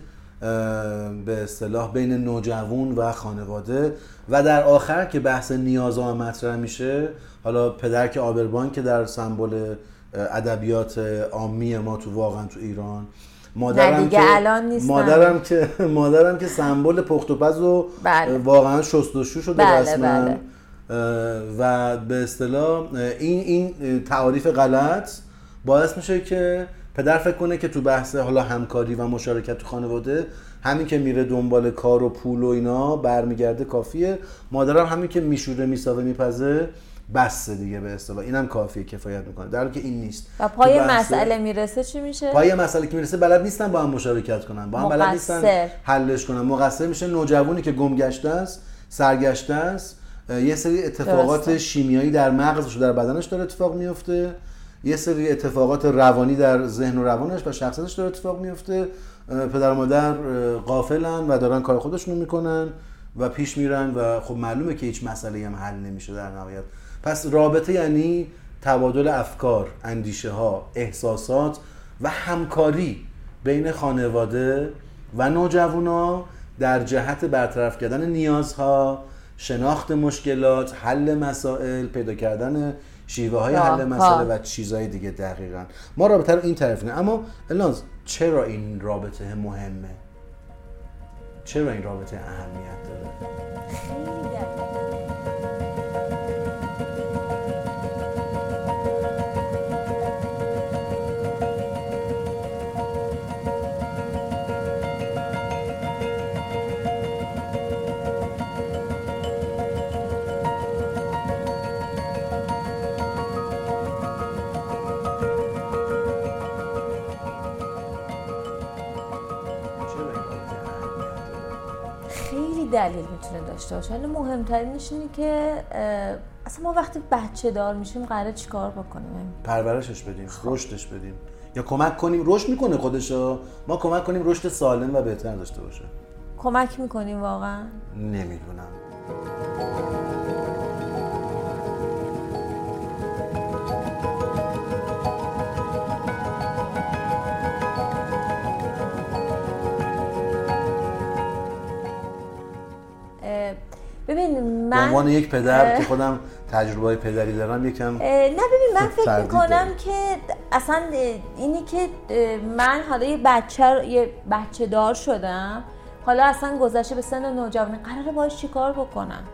به اصطلاح بین نوجوان و خانواده و در آخر که بحث نیازها مطرح میشه حالا پدر که آبربان که در سمبل ادبیات عامی ما تو واقعا تو ایران مادرم که الان مادرم که مادرم که سمبل پخت و پز و بله. واقعا شستشو شده بله بله. و به اصطلاح این این تعاریف غلط باعث میشه که پدر فکر کنه که تو بحث حالا همکاری و مشارکت تو خانواده همین که میره دنبال کار و پول و اینا برمیگرده کافیه. مادرم همین که میشوره میساوه میپزه بس دیگه به اصطلاح. اینم کافیه کفایت می‌کنه. در که این نیست. و پای مسئله می‌رسه چی میشه؟ پای مسئله که می‌رسه بلد نیستن با هم مشارکت کنن. با هم بلد نیستن حلش کنن. مقصر میشه نوجوانی که گم گشته است سرگشته است. یه سری اتفاقات شیمیایی در مغزش و در بدنش داره اتفاق میفته. یه سری اتفاقات روانی در ذهن و روانش و شخصیتش داره اتفاق میفته. پدر و مادر قافلن و دارن کار خودشونو می‌کنن و پیش میرن و خب معلومه که هیچ مسئله هم حل نمیشه در نهایت. پس رابطه یعنی تبادل افکار اندیشه ها احساسات و همکاری بین خانواده و نوجوانا در جهت برطرف کردن نیازها شناخت مشکلات حل مسائل پیدا کردن شیوه های حل مسئله و چیزهای دیگه دقیقا. ما رابطه رو این طرف اما الان چرا این رابطه مهمه؟ چرا این رابطه اهمیت داره؟ دلیل می‌تونه داشته باشه. ولی مهمترینش اینه که اصلا ما وقتی بچه دار میشیم قراره چیکار بکنیم؟ پرورشش بدیم رشدش بدیم. یا کمک کنیم رشد می‌کنه خودشو. ما کمک کنیم رشد سالم و بهتر داشته باشه. کمک می‌کنیم واقعا؟ نمی‌دونم. ببین من عنوان یک پدر که خودم تجربه پدری دارم یکم نه ببین من فکر می‌کنم که اصلا اینی که من حالا یه بچه یه بچه دار شدم حالا اصلا گذشته به سن نوجوانی قراره باش چیکار بکنم؟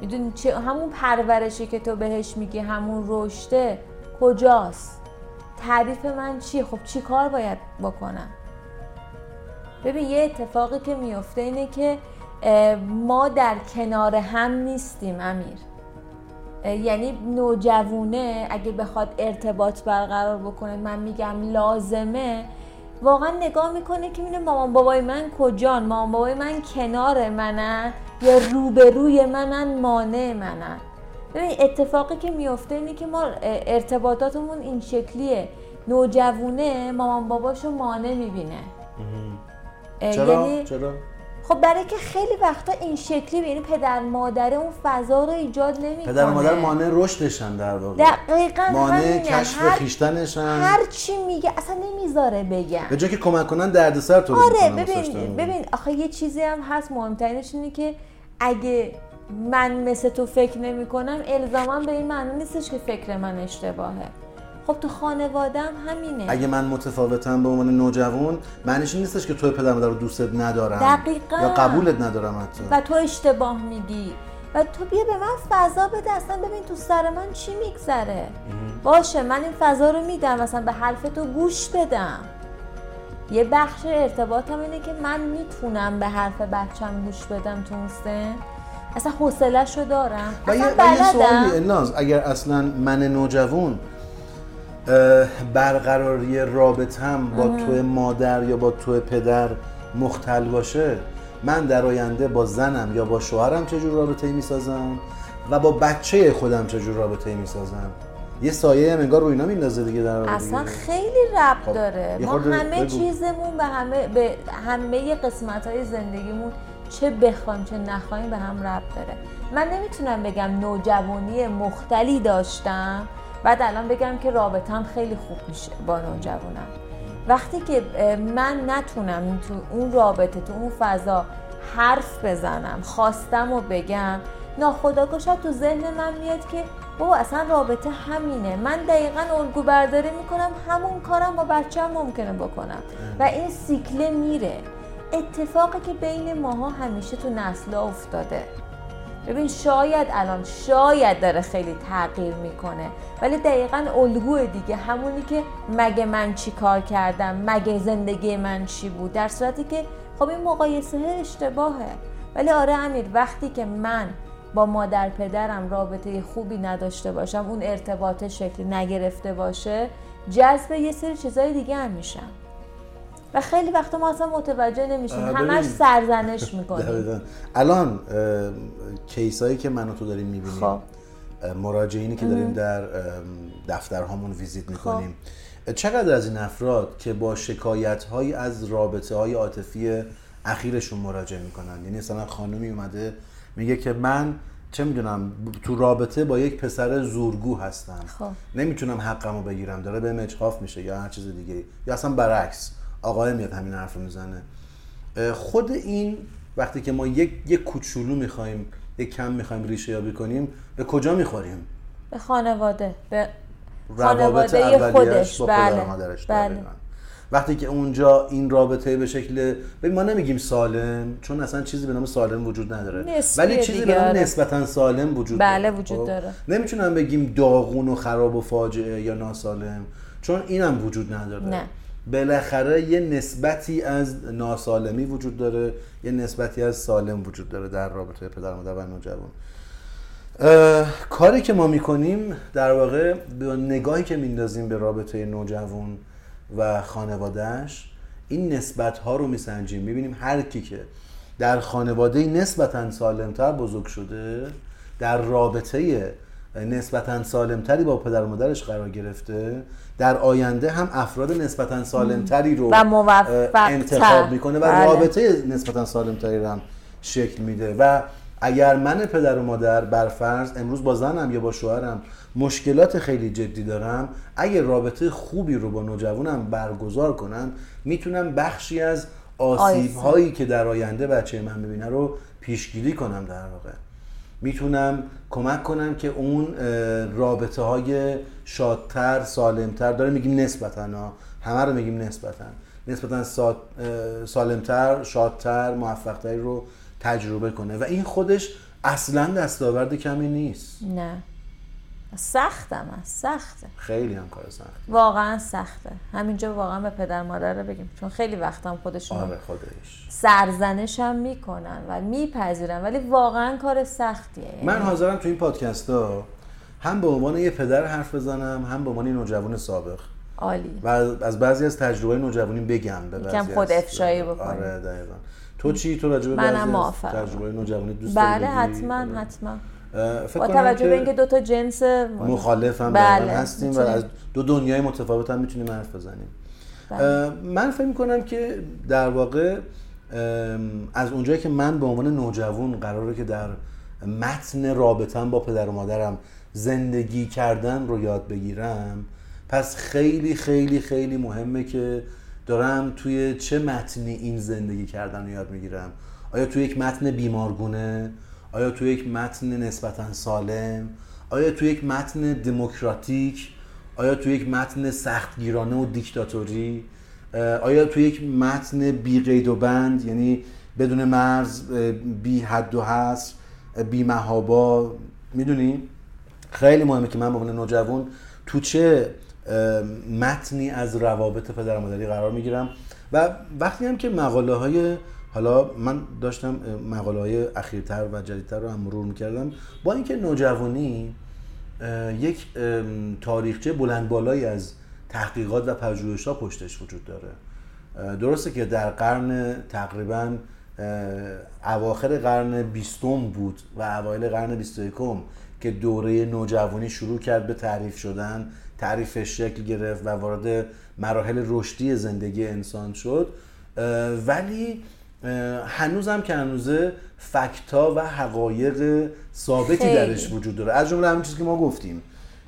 می‌دونی چه همون پرورشی که تو بهش میگی همون رشته کجاست؟ تعریف من چیه؟ خب چی کار باید بکنم؟ ببین یه اتفاقی که میفته اینه که ما در کنار هم نیستیم امیر. یعنی نوجوونه اگه بخواد ارتباط برقرار بکنه من میگم لازمه. واقعا نگاه می‌کنه که میونه مامان بابای من کجان؟ مامان بابای من کنار منن یا روبروی منن مانع منن. ببین اتفاقی که میفته اینه که ما ارتباطاتمون این شکلیه. نوجوونه مامان باباشو مانع می‌بینه. چرا؟ یعنی چرا؟ خب برای که خیلی وقتا این شکلی یعنی پدر مادر اون فضا رو ایجاد نمی‌کنه. پدر مادر مانع رشدشن در واقع. دقیقاً مانع کشف هر... خیشتنشن. هر چی میگه اصلا نمی‌ذاره بگم به جای که کمک کنن دردسر تو آره ببین ببین آخه یه چیزی هم هست مهمترینش اینه که اگه من مثل تو فکر نمی کنم الزاما به این معنی نیستش که فکر من اشتباهه. خب تو خانوادم همینه. اگه من متفاوتم به عنوان نوجوان معنیش نیستش که توی پدر مادر رو دوستت ندارم. دقیقا. یا قبولت ندارم حتی. و تو اشتباه میگی. و تو بیا به من فضا بده اصلا ببین تو سر من چی میگذره. باشه من این فضا رو میدم مثلا به حرف تو گوش بدم. یه بخش ارتباطم اینه که من می‌تونم به حرف بچم گوش بدم تو اون اصلا حوصلش رو دارم. و یه ناز اگر اصلا من نوجوان برقراری رابطم با تو مادر یا با تو پدر مختل باشه من در آینده با زنم یا با شوهرم چجور رابطه می‌سازم؟ و با بچه خودم چجور رابطه می‌سازم؟ یه سایه هم انگار رو اینا میندازه دیگه در اصلا خیلی رب خب، داره. ما همه چیزمون به همه به همه قسمت های زندگیمون چه بخوایم چه نخوایم به هم رب داره. من نمی‌تونم بگم نوجوانی مختلی داشتم بعد الان بگم که رابطم خیلی خوب میشه با نوجوانم وقتی که من نتونم تو اون رابطه تو اون فضا حرف بزنم خواستم و بگم ناخداگاه تو ذهن من میاد که بابا اصلا رابطه همینه. من دقیقا الگو برداری می‌کنم همون کارم با بچه ممکنه بکنم. و این سیکله میره. اتفاقی که بین ماها همیشه تو نسلا افتاده. ببین شاید الان شاید داره خیلی تغییر می‌کنه ولی دقیقا الگوی دیگه همونی که مگه من چی کار کردم مگه زندگی من چی بود در صورتی که خب این مقایسه اشتباهه. ولی آره امیر وقتی که من با مادر پدرم رابطه خوبی نداشته باشم اون ارتباط شکلی نگرفته باشه جذب یه سری چیزای دیگه هم میشم. و خیلی وقتا ما اصلا متوجه نمیشیم. همش سرزنش می‌کنیم. الان کیسایی که من و تو داریم می‌بینیم خب. مراجعینی که داریم در دفترهامون ویزیت می‌کنیم. خب. چقدر از این افراد که با شکایت های از رابطه های عاطفی اخیرشون مراجعه می‌کنن؟ یعنی مثلا خانمی اومده میگه که من چه می‌دونم تو رابطه با یک پسر زورگو هستم. خب. نمی‌تونم حقمو بگیرم داره به مجحاف میشه یا هر چیز دیگه یا اصلا برعکس. آقای میاد همین حرف می‌زنه خود این وقتی که ما یک یک کوچولو می‌خوایم یک کم می‌خوایم ریشه یابی کنیم به کجا می‌خوریم به خانواده به خانواده خودش با بله. مادرش بله. وقتی که اونجا این رابطه به شکل ببین ما نمیگیم سالم چون اصلا چیزی به نام سالم وجود نداره ولی چیزی به نام آره. نسبتا سالم وجود بله داره. وجود خب؟ داره نمی‌تونم بگیم داغون و خراب و فاجعه یا ناسالم چون اینم وجود نداره نه بالاخره یه نسبتی از ناسالمی وجود داره یه نسبتی از سالم وجود داره در رابطه پدر مادر و نوجوان. کاری که ما می‌کنیم در واقع به نگاهی که میندازیم به رابطه نوجوان و خانوادهش این نسبت ها رو میسنجیم. می‌بینیم هر کی که در خانواده نسبتا سالمتر بزرگ شده در رابطه نسبتا سالمتری با پدر مادرش قرار گرفته در آینده هم افراد نسبتا سالمتری رو. انتخاب می‌کنه و بله. رابطه نسبتا سالمتری رو هم شکل میده و اگر من پدر و مادر برفرض امروز با زنم یا با شوهرم مشکلات خیلی جدی دارم اگر رابطه خوبی رو با نوجوانم برگزار کنم می‌تونم بخشی از آسیب هایی که در آینده بچه من می‌بینه رو پیشگیری کنم در واقع می‌تونم کمک کنم که اون رابطه های شادتر سالمتر داره میگیم نسبتا ها. همه رو میگیم نسبتا. نسبتا سالمتر شادتر موفقتری رو تجربه کنه. و این خودش اصلا دستاورد کمی نیست. نه. سختم هست سخته. خیلی هم کار سخت واقعا سخته. همینجا واقعا به پدر مادر رو بگیم چون خیلی وقتم خودشون آره خودش. سرزنش هم می‌کنن و میپذیرن ولی واقعا کار سختیه. یعنی من حاضرم تو این پادکست ها هم به عنوان یه پدر حرف بزنم هم به عنوان یه نوجوان سابق. عالی. و از بعضی از تجربه نوجوانی بگم به بعضی از- خود افشایی بکنی. آره دقیقا. تو چی؟ تو راجع به بعضی. تجربه نوجوانی دوست بله بگی؟ حتما. حتما. فکر با توجه به اینکه دو تا جنس مخالفم بله، بله هستیم و. از دو دنیای متفاوت هم می‌تونیم حرف بزنیم بله. من فکر می‌کنم که در واقع از اونجایی که من به عنوان نوجوان قراره که در متن رابطم با پدر و مادرم زندگی کردن رو یاد بگیرم پس خیلی خیلی خیلی مهمه که دارم توی چه متنی این زندگی کردن رو یاد می‌گیرم آیا توی یک متن بیمارگونه آیا توی یک متن نسبتا سالم؟ آیا توی یک متن دموکراتیک؟ آیا توی یک متن سختگیرانه و دیکتاتوری؟ آیا توی یک متن بی قید و بند؟ یعنی بدون مرز بی حد و حصر بی محابا. می‌دونی؟ خیلی مهمه که من به عنوان نوجوان تو چه متنی از روابط پدر مادری قرار می‌گیرم. و وقتی هم که مقاله های حالا من داشتم مقاله های اخیرتر و جدیدتر رو هم مرور می‌کردم. با اینکه نوجوانی یک تاریخچه بلند بالایی از تحقیقات و پژوهش ها پشتش وجود داره. درسته که در قرن تقریبا اواخر قرن بیستم بود و اوایل قرن بیست که دوره نوجوانی شروع کرد به تعریف شدن تعریفش شکل گرفت و وارد مراحل رشدی زندگی انسان شد. ولی هنوزم که هنوزه فکتا و حقایق ثابتی خیلی. درش وجود داره از جمله همین چیزی که ما گفتیم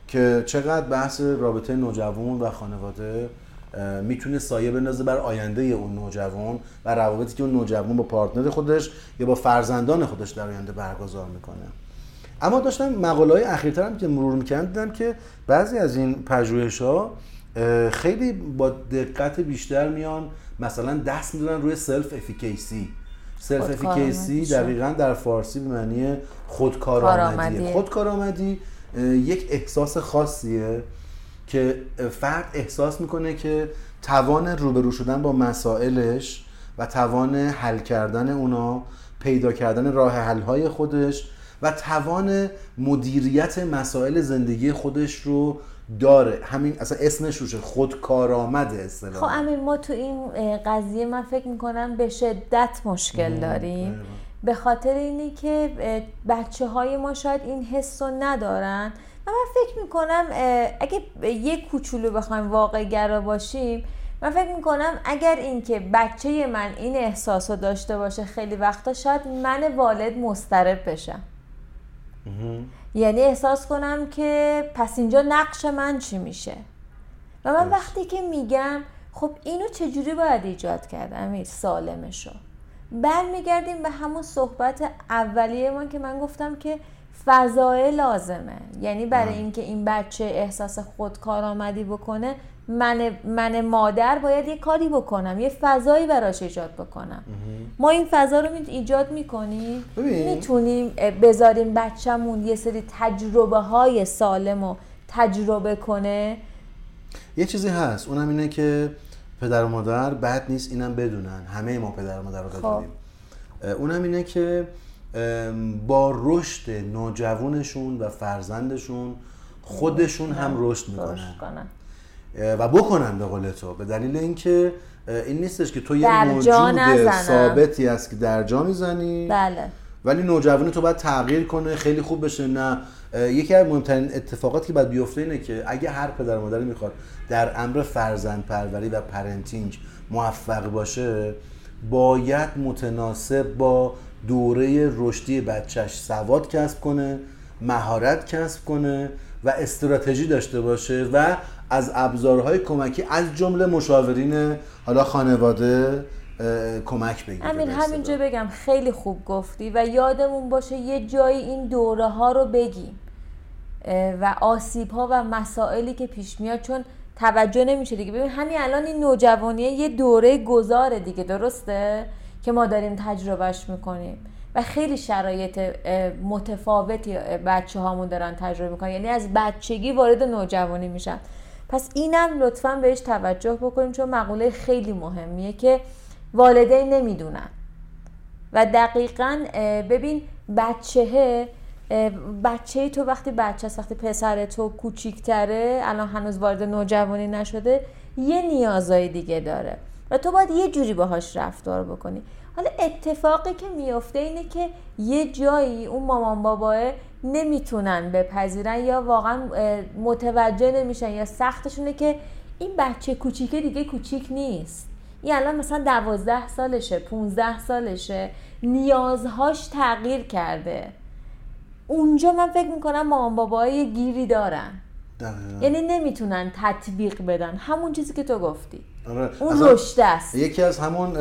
که چقدر بحث رابطه نوجوان و خانواده می‌تونه سایه بندازه بر آینده اون نوجوان و روابطی که اون نوجوان با پارتنر خودش یا با فرزندان خودش در آینده برگزار می‌کنه اما داشتم مقاله های اخیرترم که مرور می‌کردم دیدم که بعضی از این پژوهش ها خیلی با دقت بیشتر میان مثلا دست می‌ذارن روی self-efficacy self-efficacy. دقیقا در فارسی به معنی خودکارآمدی کارآمدی. خودکارآمدی یک احساس خاصیه که فرد احساس می‌کنه که توان روبرو شدن با مسائلش و توان حل کردن اونا پیدا کردن راه حل های خودش و توان مدیریت مسائل زندگی خودش رو داره. همین اصلا اسمش روشه. خودکارآمد خب اصطلاحا امین ما تو این قضیه من فکر می‌کنم به شدت مشکل داریم. به خاطر اینی که بچه های ما شاید این حس رو ندارن. و من فکر می‌کنم اگه یک کوچولو بخوایم واقع گرا باشیم من فکر می‌کنم اگر اینکه بچه من این احساس رو داشته باشه خیلی وقتا شاید من والد مضطرب بشم. یعنی احساس کنم که پس اینجا نقش من چی میشه؟ و من وقتی که میگم خب اینو چجوری باید ایجاد کرد امیر سالمشو؟ برمیگردیم به همون صحبت اولیه ما که من گفتم که فضای لازمه. یعنی برای اینکه این بچه احساس خودکارآمدی بکنه من من مادر باید یه کاری بکنم یه فضایی براش ایجاد بکنم. ما این فضا رو می- ایجاد می‌کنیم. می‌تونیم بذاریم بچهمون یه سری تجربه های سالم رو تجربه کنه. یه چیزی هست. اونم اینه که پدر و مادر بد نیست اینم بدونن. همه ما پدر و مادر رو بدونیم. اه، اونم اینه که با رشد نوجوانشون و فرزندشون خودشون هم رشد می‌کنن. و بکنن به قول تو به دلیل اینکه این نیستش که تو یه موجود. ثابتی هست که در جا می‌زنی. بله. ولی نوجوانی تو باید تغییر کنه خیلی خوب بشه نه. یکی از مهمترین اتفاقاتی که باید بیفته اینه که اگه هر پدر و مادری می‌خواد در امر فرزند پروری و پرنتینگ موفق باشه باید متناسب با دوره رشدی بچهش سواد کسب کنه مهارت کسب کنه و استراتژی داشته باشه و از ابزارهای کمکی از جمله مشاورین حالا خانواده کمک بگیره. امیر. همینجا بگم خیلی خوب گفتی و یادمون باشه یه جایی این دوره ها رو بگیم و آسیب ها و مسائلی که پیش میاد چون توجه نمیشه دیگه. ببین همین الان این نوجوانیه یه دوره گذاره دیگه درسته؟ که ما داریم تجربهش می‌کنیم. و خیلی شرایط متفاوتی بچه هامون دارن تجربه می‌کنن. یعنی از بچگی وارد نوجوانی میشن. پس اینم لطفا بهش توجه بکنیم چون مقوله خیلی مهمیه که والدین نمی‌دونن. و دقیقا ببین بچهه بچه تو وقتی بچه است وقتی پسر تو کوچیکتره الان هنوز وارد نوجوانی نشده یه نیازای دیگه داره. و تو باید یه جوری باهاش رفتار بکنی. حالا اتفاقی که میفته اینه که یه جایی اون مامان باباه نمی‌تونن بپذیرن یا واقعا متوجه نمیشن یا سختشونه که این بچه کوچیکه دیگه کوچیک نیست. این الان مثلا دوازده سالشه 15 سالشه نیازهاش تغییر کرده. اونجا من فکر می‌کنم مامان باباهای گیری دارن. دقیقاً. یعنی نمی‌تونن تطبیق بدن. همون چیزی که تو گفتی. آره. اون رشد است یکی از همون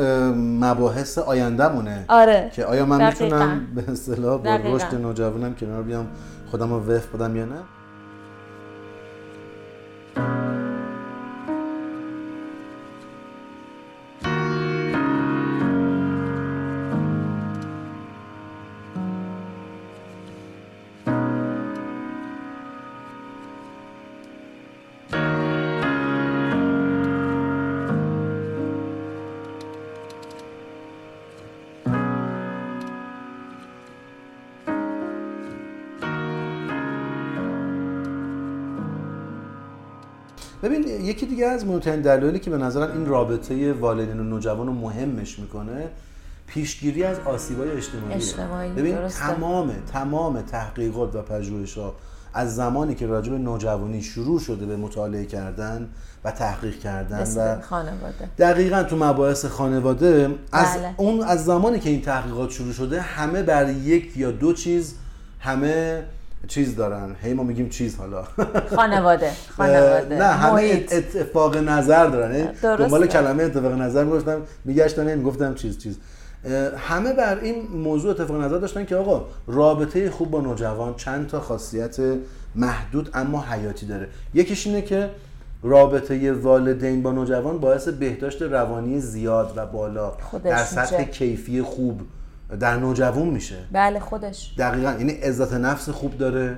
مباحث آیندهمونه آره که آیا من دقیقاً. می‌تونم به اصطلاح با. رشد نوجوانم کنار بیام خودم رو وفق بدم یا نه یکی دیگه از مهمترین دلایلی که به نظرم این رابطه والدین و نوجوان رو مهمش می‌کنه پیشگیری از آسیبای اجتماعی اجتماعی، ببین درسته. تمام تمام تحقیقات و پژوهش‌ها از زمانی که راجع به نوجوانی شروع شده به مطالعه کردن و تحقیق کردن و خانواده دقیقا تو مباحث خانواده از بله. اون از زمانی که این تحقیقات شروع شده همه بر یک یا دو چیز همه چیز دارن هی ما میگیم چیز حالا خانواده خانواده نه همه. اتفاق نظر دارن یعنی. دنبال کلمه اتفاق نظر می‌گفتم میگشتم این گفتم چیز چیز همه بر این موضوع اتفاق نظر داشتن که آقا رابطه خوب با نوجوان چند تا خاصیت محدود اما حیاتی داره یکیش اینه که رابطه والدین با نوجوان باعث بهداشت روانی زیاد و بالا در سطح. کیفی خوب در نوجوان میشه. بله خودش. دقیقا یعنی عزت نفس خوب داره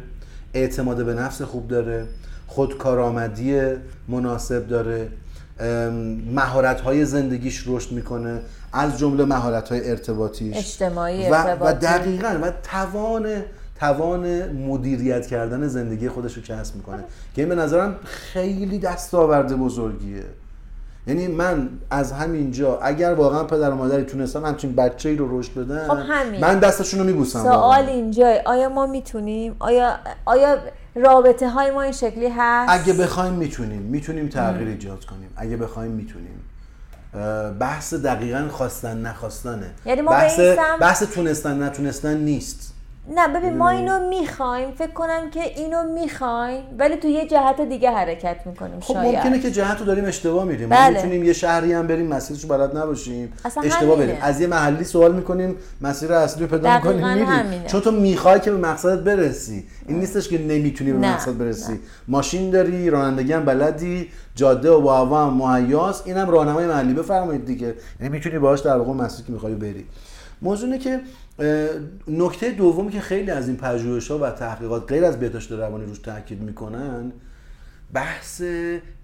اعتماد به نفس خوب داره خودکارآمدی مناسب داره مهارت های زندگیش رشد می‌کنه از جمله مهارت های ارتباطیش. اجتماعی و, و ارتباطی. دقیقا و توان توان مدیریت کردن زندگی خودش رو کسب می‌کنه. که این به نظرم خیلی دستاورد بزرگیه. یعنی من از همینجا اگر واقعا پدر و مادری تونستن همچین بچه ای رو رشد بدن خب همین. من دستشون رو میبوسم سوال اینجا آیا ما می‌تونیم؟ آیا آیا رابطه های ما این شکلی هست؟ اگه بخوایم می‌تونیم. می‌تونیم تغییر ایجاد کنیم. اگه بخوایم می‌تونیم. بحث دقیقا خواستن نخواستنه. یعنی ما بحث, بحث تونستن نتونستن نیست. نه ببین ما اینو می‌خوایم فکر کنم که اینو می‌خوایم ولی تو یه جهت دیگه حرکت می‌کنیم خب شاید. ممکنه که جهت رو داریم اشتباه میریم ما بله. می‌تونیم یه شهری هم بریم مسیرش رو بلد نباشیم اشتباه همینه. بریم. از یه محلی سوال می‌کنیم مسیر اصلی رو پیدا می‌کنیم میریم. چون تو می‌خوای که به مقصدت برسی. این نیستش که نمی‌تونی به نه، مقصد برسی. ماشین داری رانندگی هم بلدی جاده و با هم مهیاس. اینم راهنمای محلی. بفرمایید دیگه. یعنی می‌تونی باهاش در واقع مسیری که می‌خوای بری. موضوع اینه که نکته دومی که خیلی از این پژوهش‌ها و تحقیقات غیر از بهداشت روانی روش تاکید می‌کنن بحث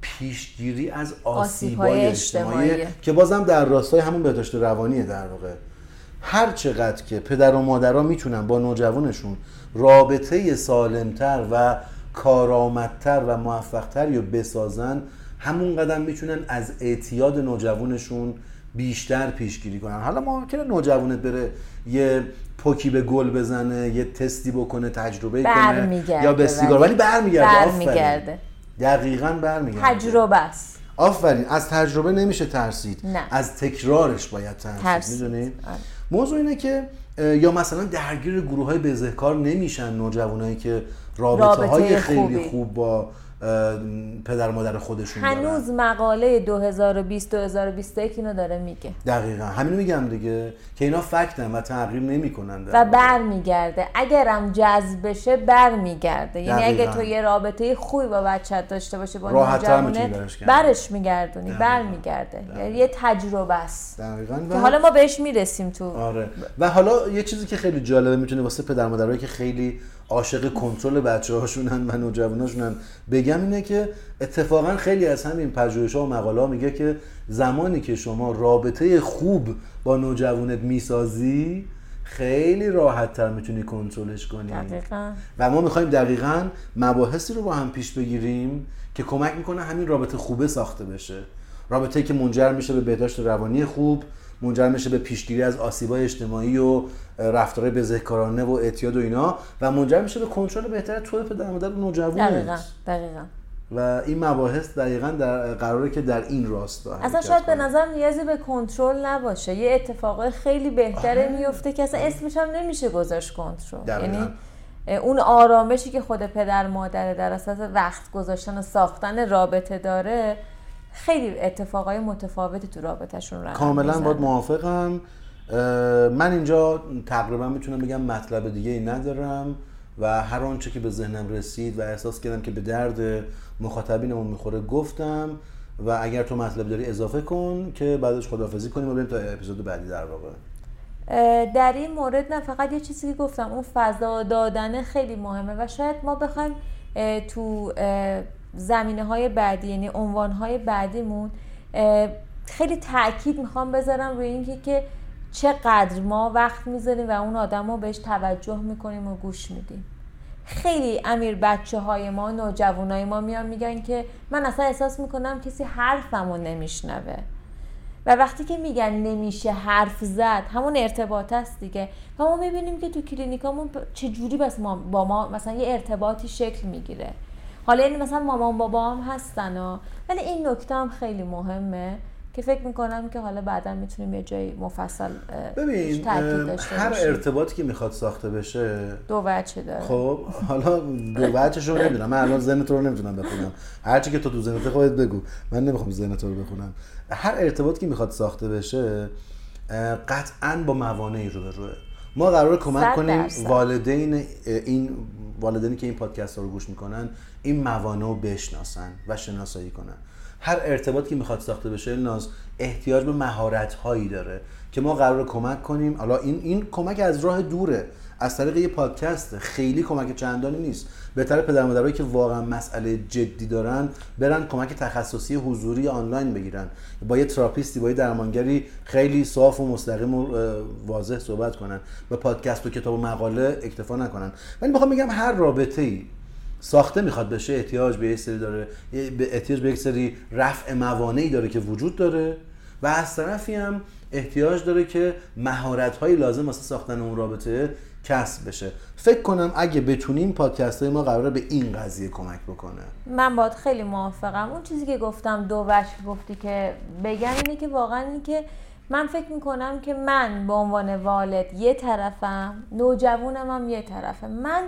پیشگیری از آسیب‌های اجتماعی. که بازم در راستای همون بهداشت روانیه در واقع هر چقدر که پدر و مادرها می‌تونن با نوجوانشون رابطه سالمتر و کارآمدتر و موفقتری رو بسازن همون قدم می‌تونن از اعتیاد نوجوانشون بیشتر پیشگیری کنن. حالا ممکنه نوجوانت بره یه پوکی به گل بزنه یه تستی بکنه تجربه کنه یا به سیگار. ولی برمیگرده. برمیگرده. دقیقا برمیگرده. تجربه است. آفرین. از تجربه نمیشه ترسید. نه. از تکرارش باید ترسید. می‌دونید موضوع اینه که یا مثلا درگیر گروه های بزهکار نمیشن نوجوانایی که رابطه, های خیلی خوب با پدر مادر خودشون هنوز دارن. مقاله 2020 2021 اینو داره میگه. دقیقا. همین میگم دیگه. که اینا فکتن و تغییر نمی‌کنن و برمیگرده. اگرم جذب بشه برمیگرده. یعنی اگه تو یه رابطه خوبی با بچت داشته باشه با نوجوانه برش میگردونی برمیگرده. یعنی یه تجربه است. دقیقاً. و حالا ما بهش می‌رسیم تو. آره. و حالا یه چیزی که خیلی جالبه می‌تونه واسه پدر مادرایی که خیلی عاشق کنترل بچه هاشونن و نوجواناشونن بگم اینه که اتفاقا خیلی از همین پژوهش ها و مقاله ها میگه که زمانی که شما رابطه خوب با نوجوانت می‌سازی خیلی راحت تر می‌تونی کنترلش کنی. دقیقا. و ما می‌خوایم دقیقا مباحثی رو با هم پیش بگیریم که کمک می‌کنه همین رابطه خوبه ساخته بشه. رابطه که منجر میشه به بهداشت روانی خوب منجر میشه به پیشگیری از آسیبای اجتماعی و رفتارهای بزهکارانه و اعتیاد و اینا و منجر میشه به کنترل بهتر تو پدر مادر نوجوان دقیقاً دقیقاً. و این مباحث دقیقا در قراره که در این راستا اصلا شاید به نظر نیازی به کنترل نباشه. یه اتفاق خیلی بهتره میفته که اصلا اسمش هم نمیشه گذاشت کنترل. یعنی اون آرامشی که خود پدر مادر در اساس وقت گذاشتن و ساختن رابطه داره خیلی اتفاقای متفاوتی تو رابطهشون رقم کاملا باید موافقم. من اینجا تقریبا می‌تونم بگم مطلب دیگه ای ندارم و هر آنچه که به ذهنم رسید و احساس کردم که به درد مخاطبینمون می‌خوره گفتم و اگر تو مطلب داری اضافه کن که بعدش خدافزی کنیم و بریم تا اپیزود بعدی در واقع. در این مورد نه فقط یه چیزی که گفتم اون فضا دادن خیلی مهمه و شاید ما بخوایم تو زمینه های بعدی یعنی عنوان های بعدیمون خیلی تاکید می‌خوام بذارم روی اینکه که چقدر ما وقت می‌ذاریم و اون آدم رو بهش توجه می‌کنیم و گوش میدیم. خیلی امیر بچه های ما نوجوان های ما میان میگن که من اصلا احساس می‌کنم کسی حرفم رو نمیشنوه. و وقتی که میگن نمیشه حرف زد همون ارتباط است دیگه. و ما می‌بینیم که تو کلینیکامون چجوری بس ما با ما مثلا یه ارتباطی شکل می‌گیره. حالا این مثلا مامان بابا هم هستن ها ولی این نکته هم خیلی مهمه. که فکر می‌کنم که حالا بعدا می‌تونیم یه جایی مفصل ببین هر ارتباطی که می‌خواد ساخته بشه دو وجه داره. خب حالا دو وجهش رو نمی‌دونم. من الان ذهن تو رو نمی‌تونم بخونم. هرچی که تو تو ذهنت خودت بگو. من نمی‌خوام ذهن تو رو بخونم. هر ارتباطی که می‌خواد ساخته بشه قطعا با موانعی رو به روه ما قرار کمک کنیم والدین این والدینی که این پادکست رو گوش می‌کنن این موانع رو بشناسن و شناسایی کنن. هر ارتباطی که می‌خواد ساخته بشه ناز احتیاج به مهارت هایی داره که ما قرار کمک کنیم. حالا این این کمک از راه دوره از طریق یه پادکست خیلی کمک چندانی نیست. بهتر پدر مادرایی که واقعا مسئله جدی دارن برن کمک تخصصی حضوری آنلاین بگیرن. با یه تراپیستی با یه درمانگری خیلی صاف و مستقیم و واضح صحبت کنن. به پادکست و کتاب و مقاله اکتفا نکنن. ولی می‌خوام بگم هر رابطه ای ساخته می‌خواد بشه احتیاج به یک سری داره احتیاج به یک سری رفع موانعی داره که وجود داره و از طرفی هم احتیاج داره که مهارت های لازم واسه ساختن اون رابطه کسب بشه. فکر کنم اگه بتونیم پادکست های ما قراره به این قضیه کمک بکنه. من باید خیلی موافقم. اون چیزی که گفتم دو وجه گفتی که بگم اینه که واقعا اینه که من فکر می‌کنم که من به عنوان والد یه طرفم نوجوانم هم یه طرفم من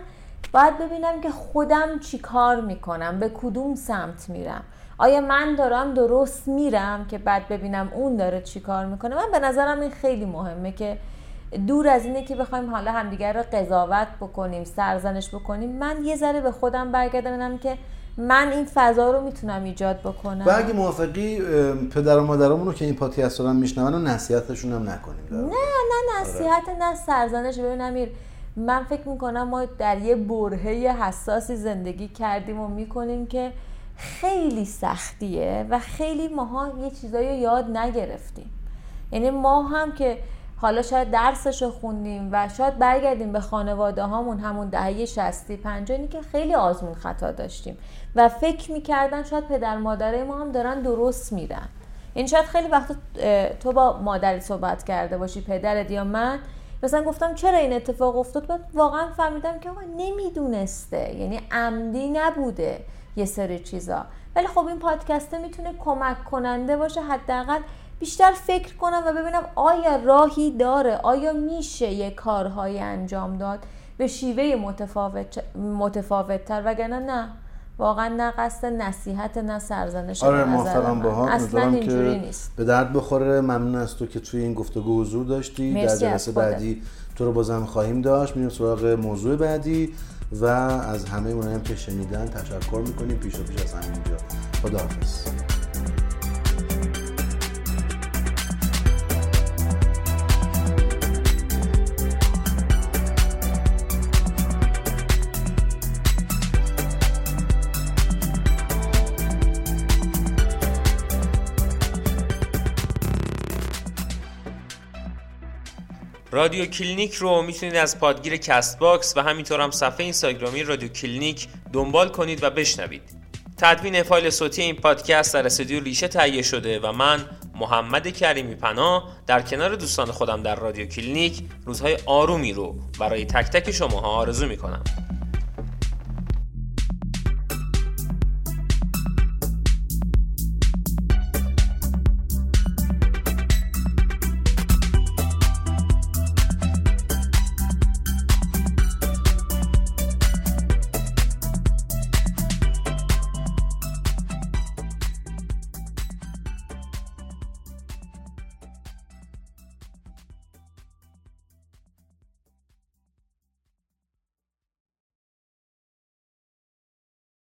باید ببینم که خودم چی کار می‌کنم به کدوم سمت میرم. آیا من دارم درست میرم که بعد ببینم اون داره چی کار می‌کنه؟ من به نظرم این خیلی مهمه که دور از اینه که بخوایم حالا همدیگر رو قضاوت بکنیم سرزنش بکنیم. من یه ذره به خودم برگردم که من این فضا رو می‌تونم ایجاد بکنم. و اگه موافقی پدر و مادرمون رو که این پادکست رو میشنون و نصیحتشون هم نکنیم. نه نه نصیحت نه سرزنش. ببین امیر من فکر می‌کنم ما در یه برهه حساسی زندگی کردیم و می‌کنیم که خیلی سختیه و خیلی ماها یه چیزایی یاد نگرفتیم. یعنی ما هم که حالا شاید درسش رو خوندیم و شاید برگردیم به خانواده هامون همون دهه 60 50 که خیلی آزمون خطا داشتیم و فکر می‌کردن شاید پدر مادره ما هم دارن درست میرن. این شاید خیلی وقت تو با مادری صحبت کرده باشی پدرت یا من مثلا گفتم چرا این اتفاق افتاد؟ بعد واقعا فهمیدم که آقا نمی‌دونسته. یعنی عمدی نبوده یه سری چیزا. ولی خب این پادکسته می‌تونه کمک کننده باشه حداقل بیشتر فکر کنم و ببینم آیا راهی داره آیا میشه یه کارهایی انجام داد به شیوه متفاوت متفاوتتر؟ وگرنه نه. واقعا نه قصد نصیحت نه سرزنش آره موافقم باها اصلا اینجوری نیست. به درد بخوره. ممنون از تو که توی این گفتگو حضور داشتی. در جلسه بعدی تو رو بازم خواهیم داشت. میریم سراغ موضوع بعدی و از همه اونایی که شنیدن تشکر می‌کنیم. پیش و پیش از همینجا. خداحافظ. رادیو کلینیک رو می‌تونید از پادگیر Castbox و همینطور هم صفحه اینستاگرامی رادیو کلینیک دنبال کنید و بشنوید. تدوین فایل صوتی این پادکست در استودیو ریشه تهیه شده و من محمد کریمی پناه در کنار دوستان خودم در رادیو کلینیک روزهای آرومی رو برای تک تک شماها آرزو می‌کنم.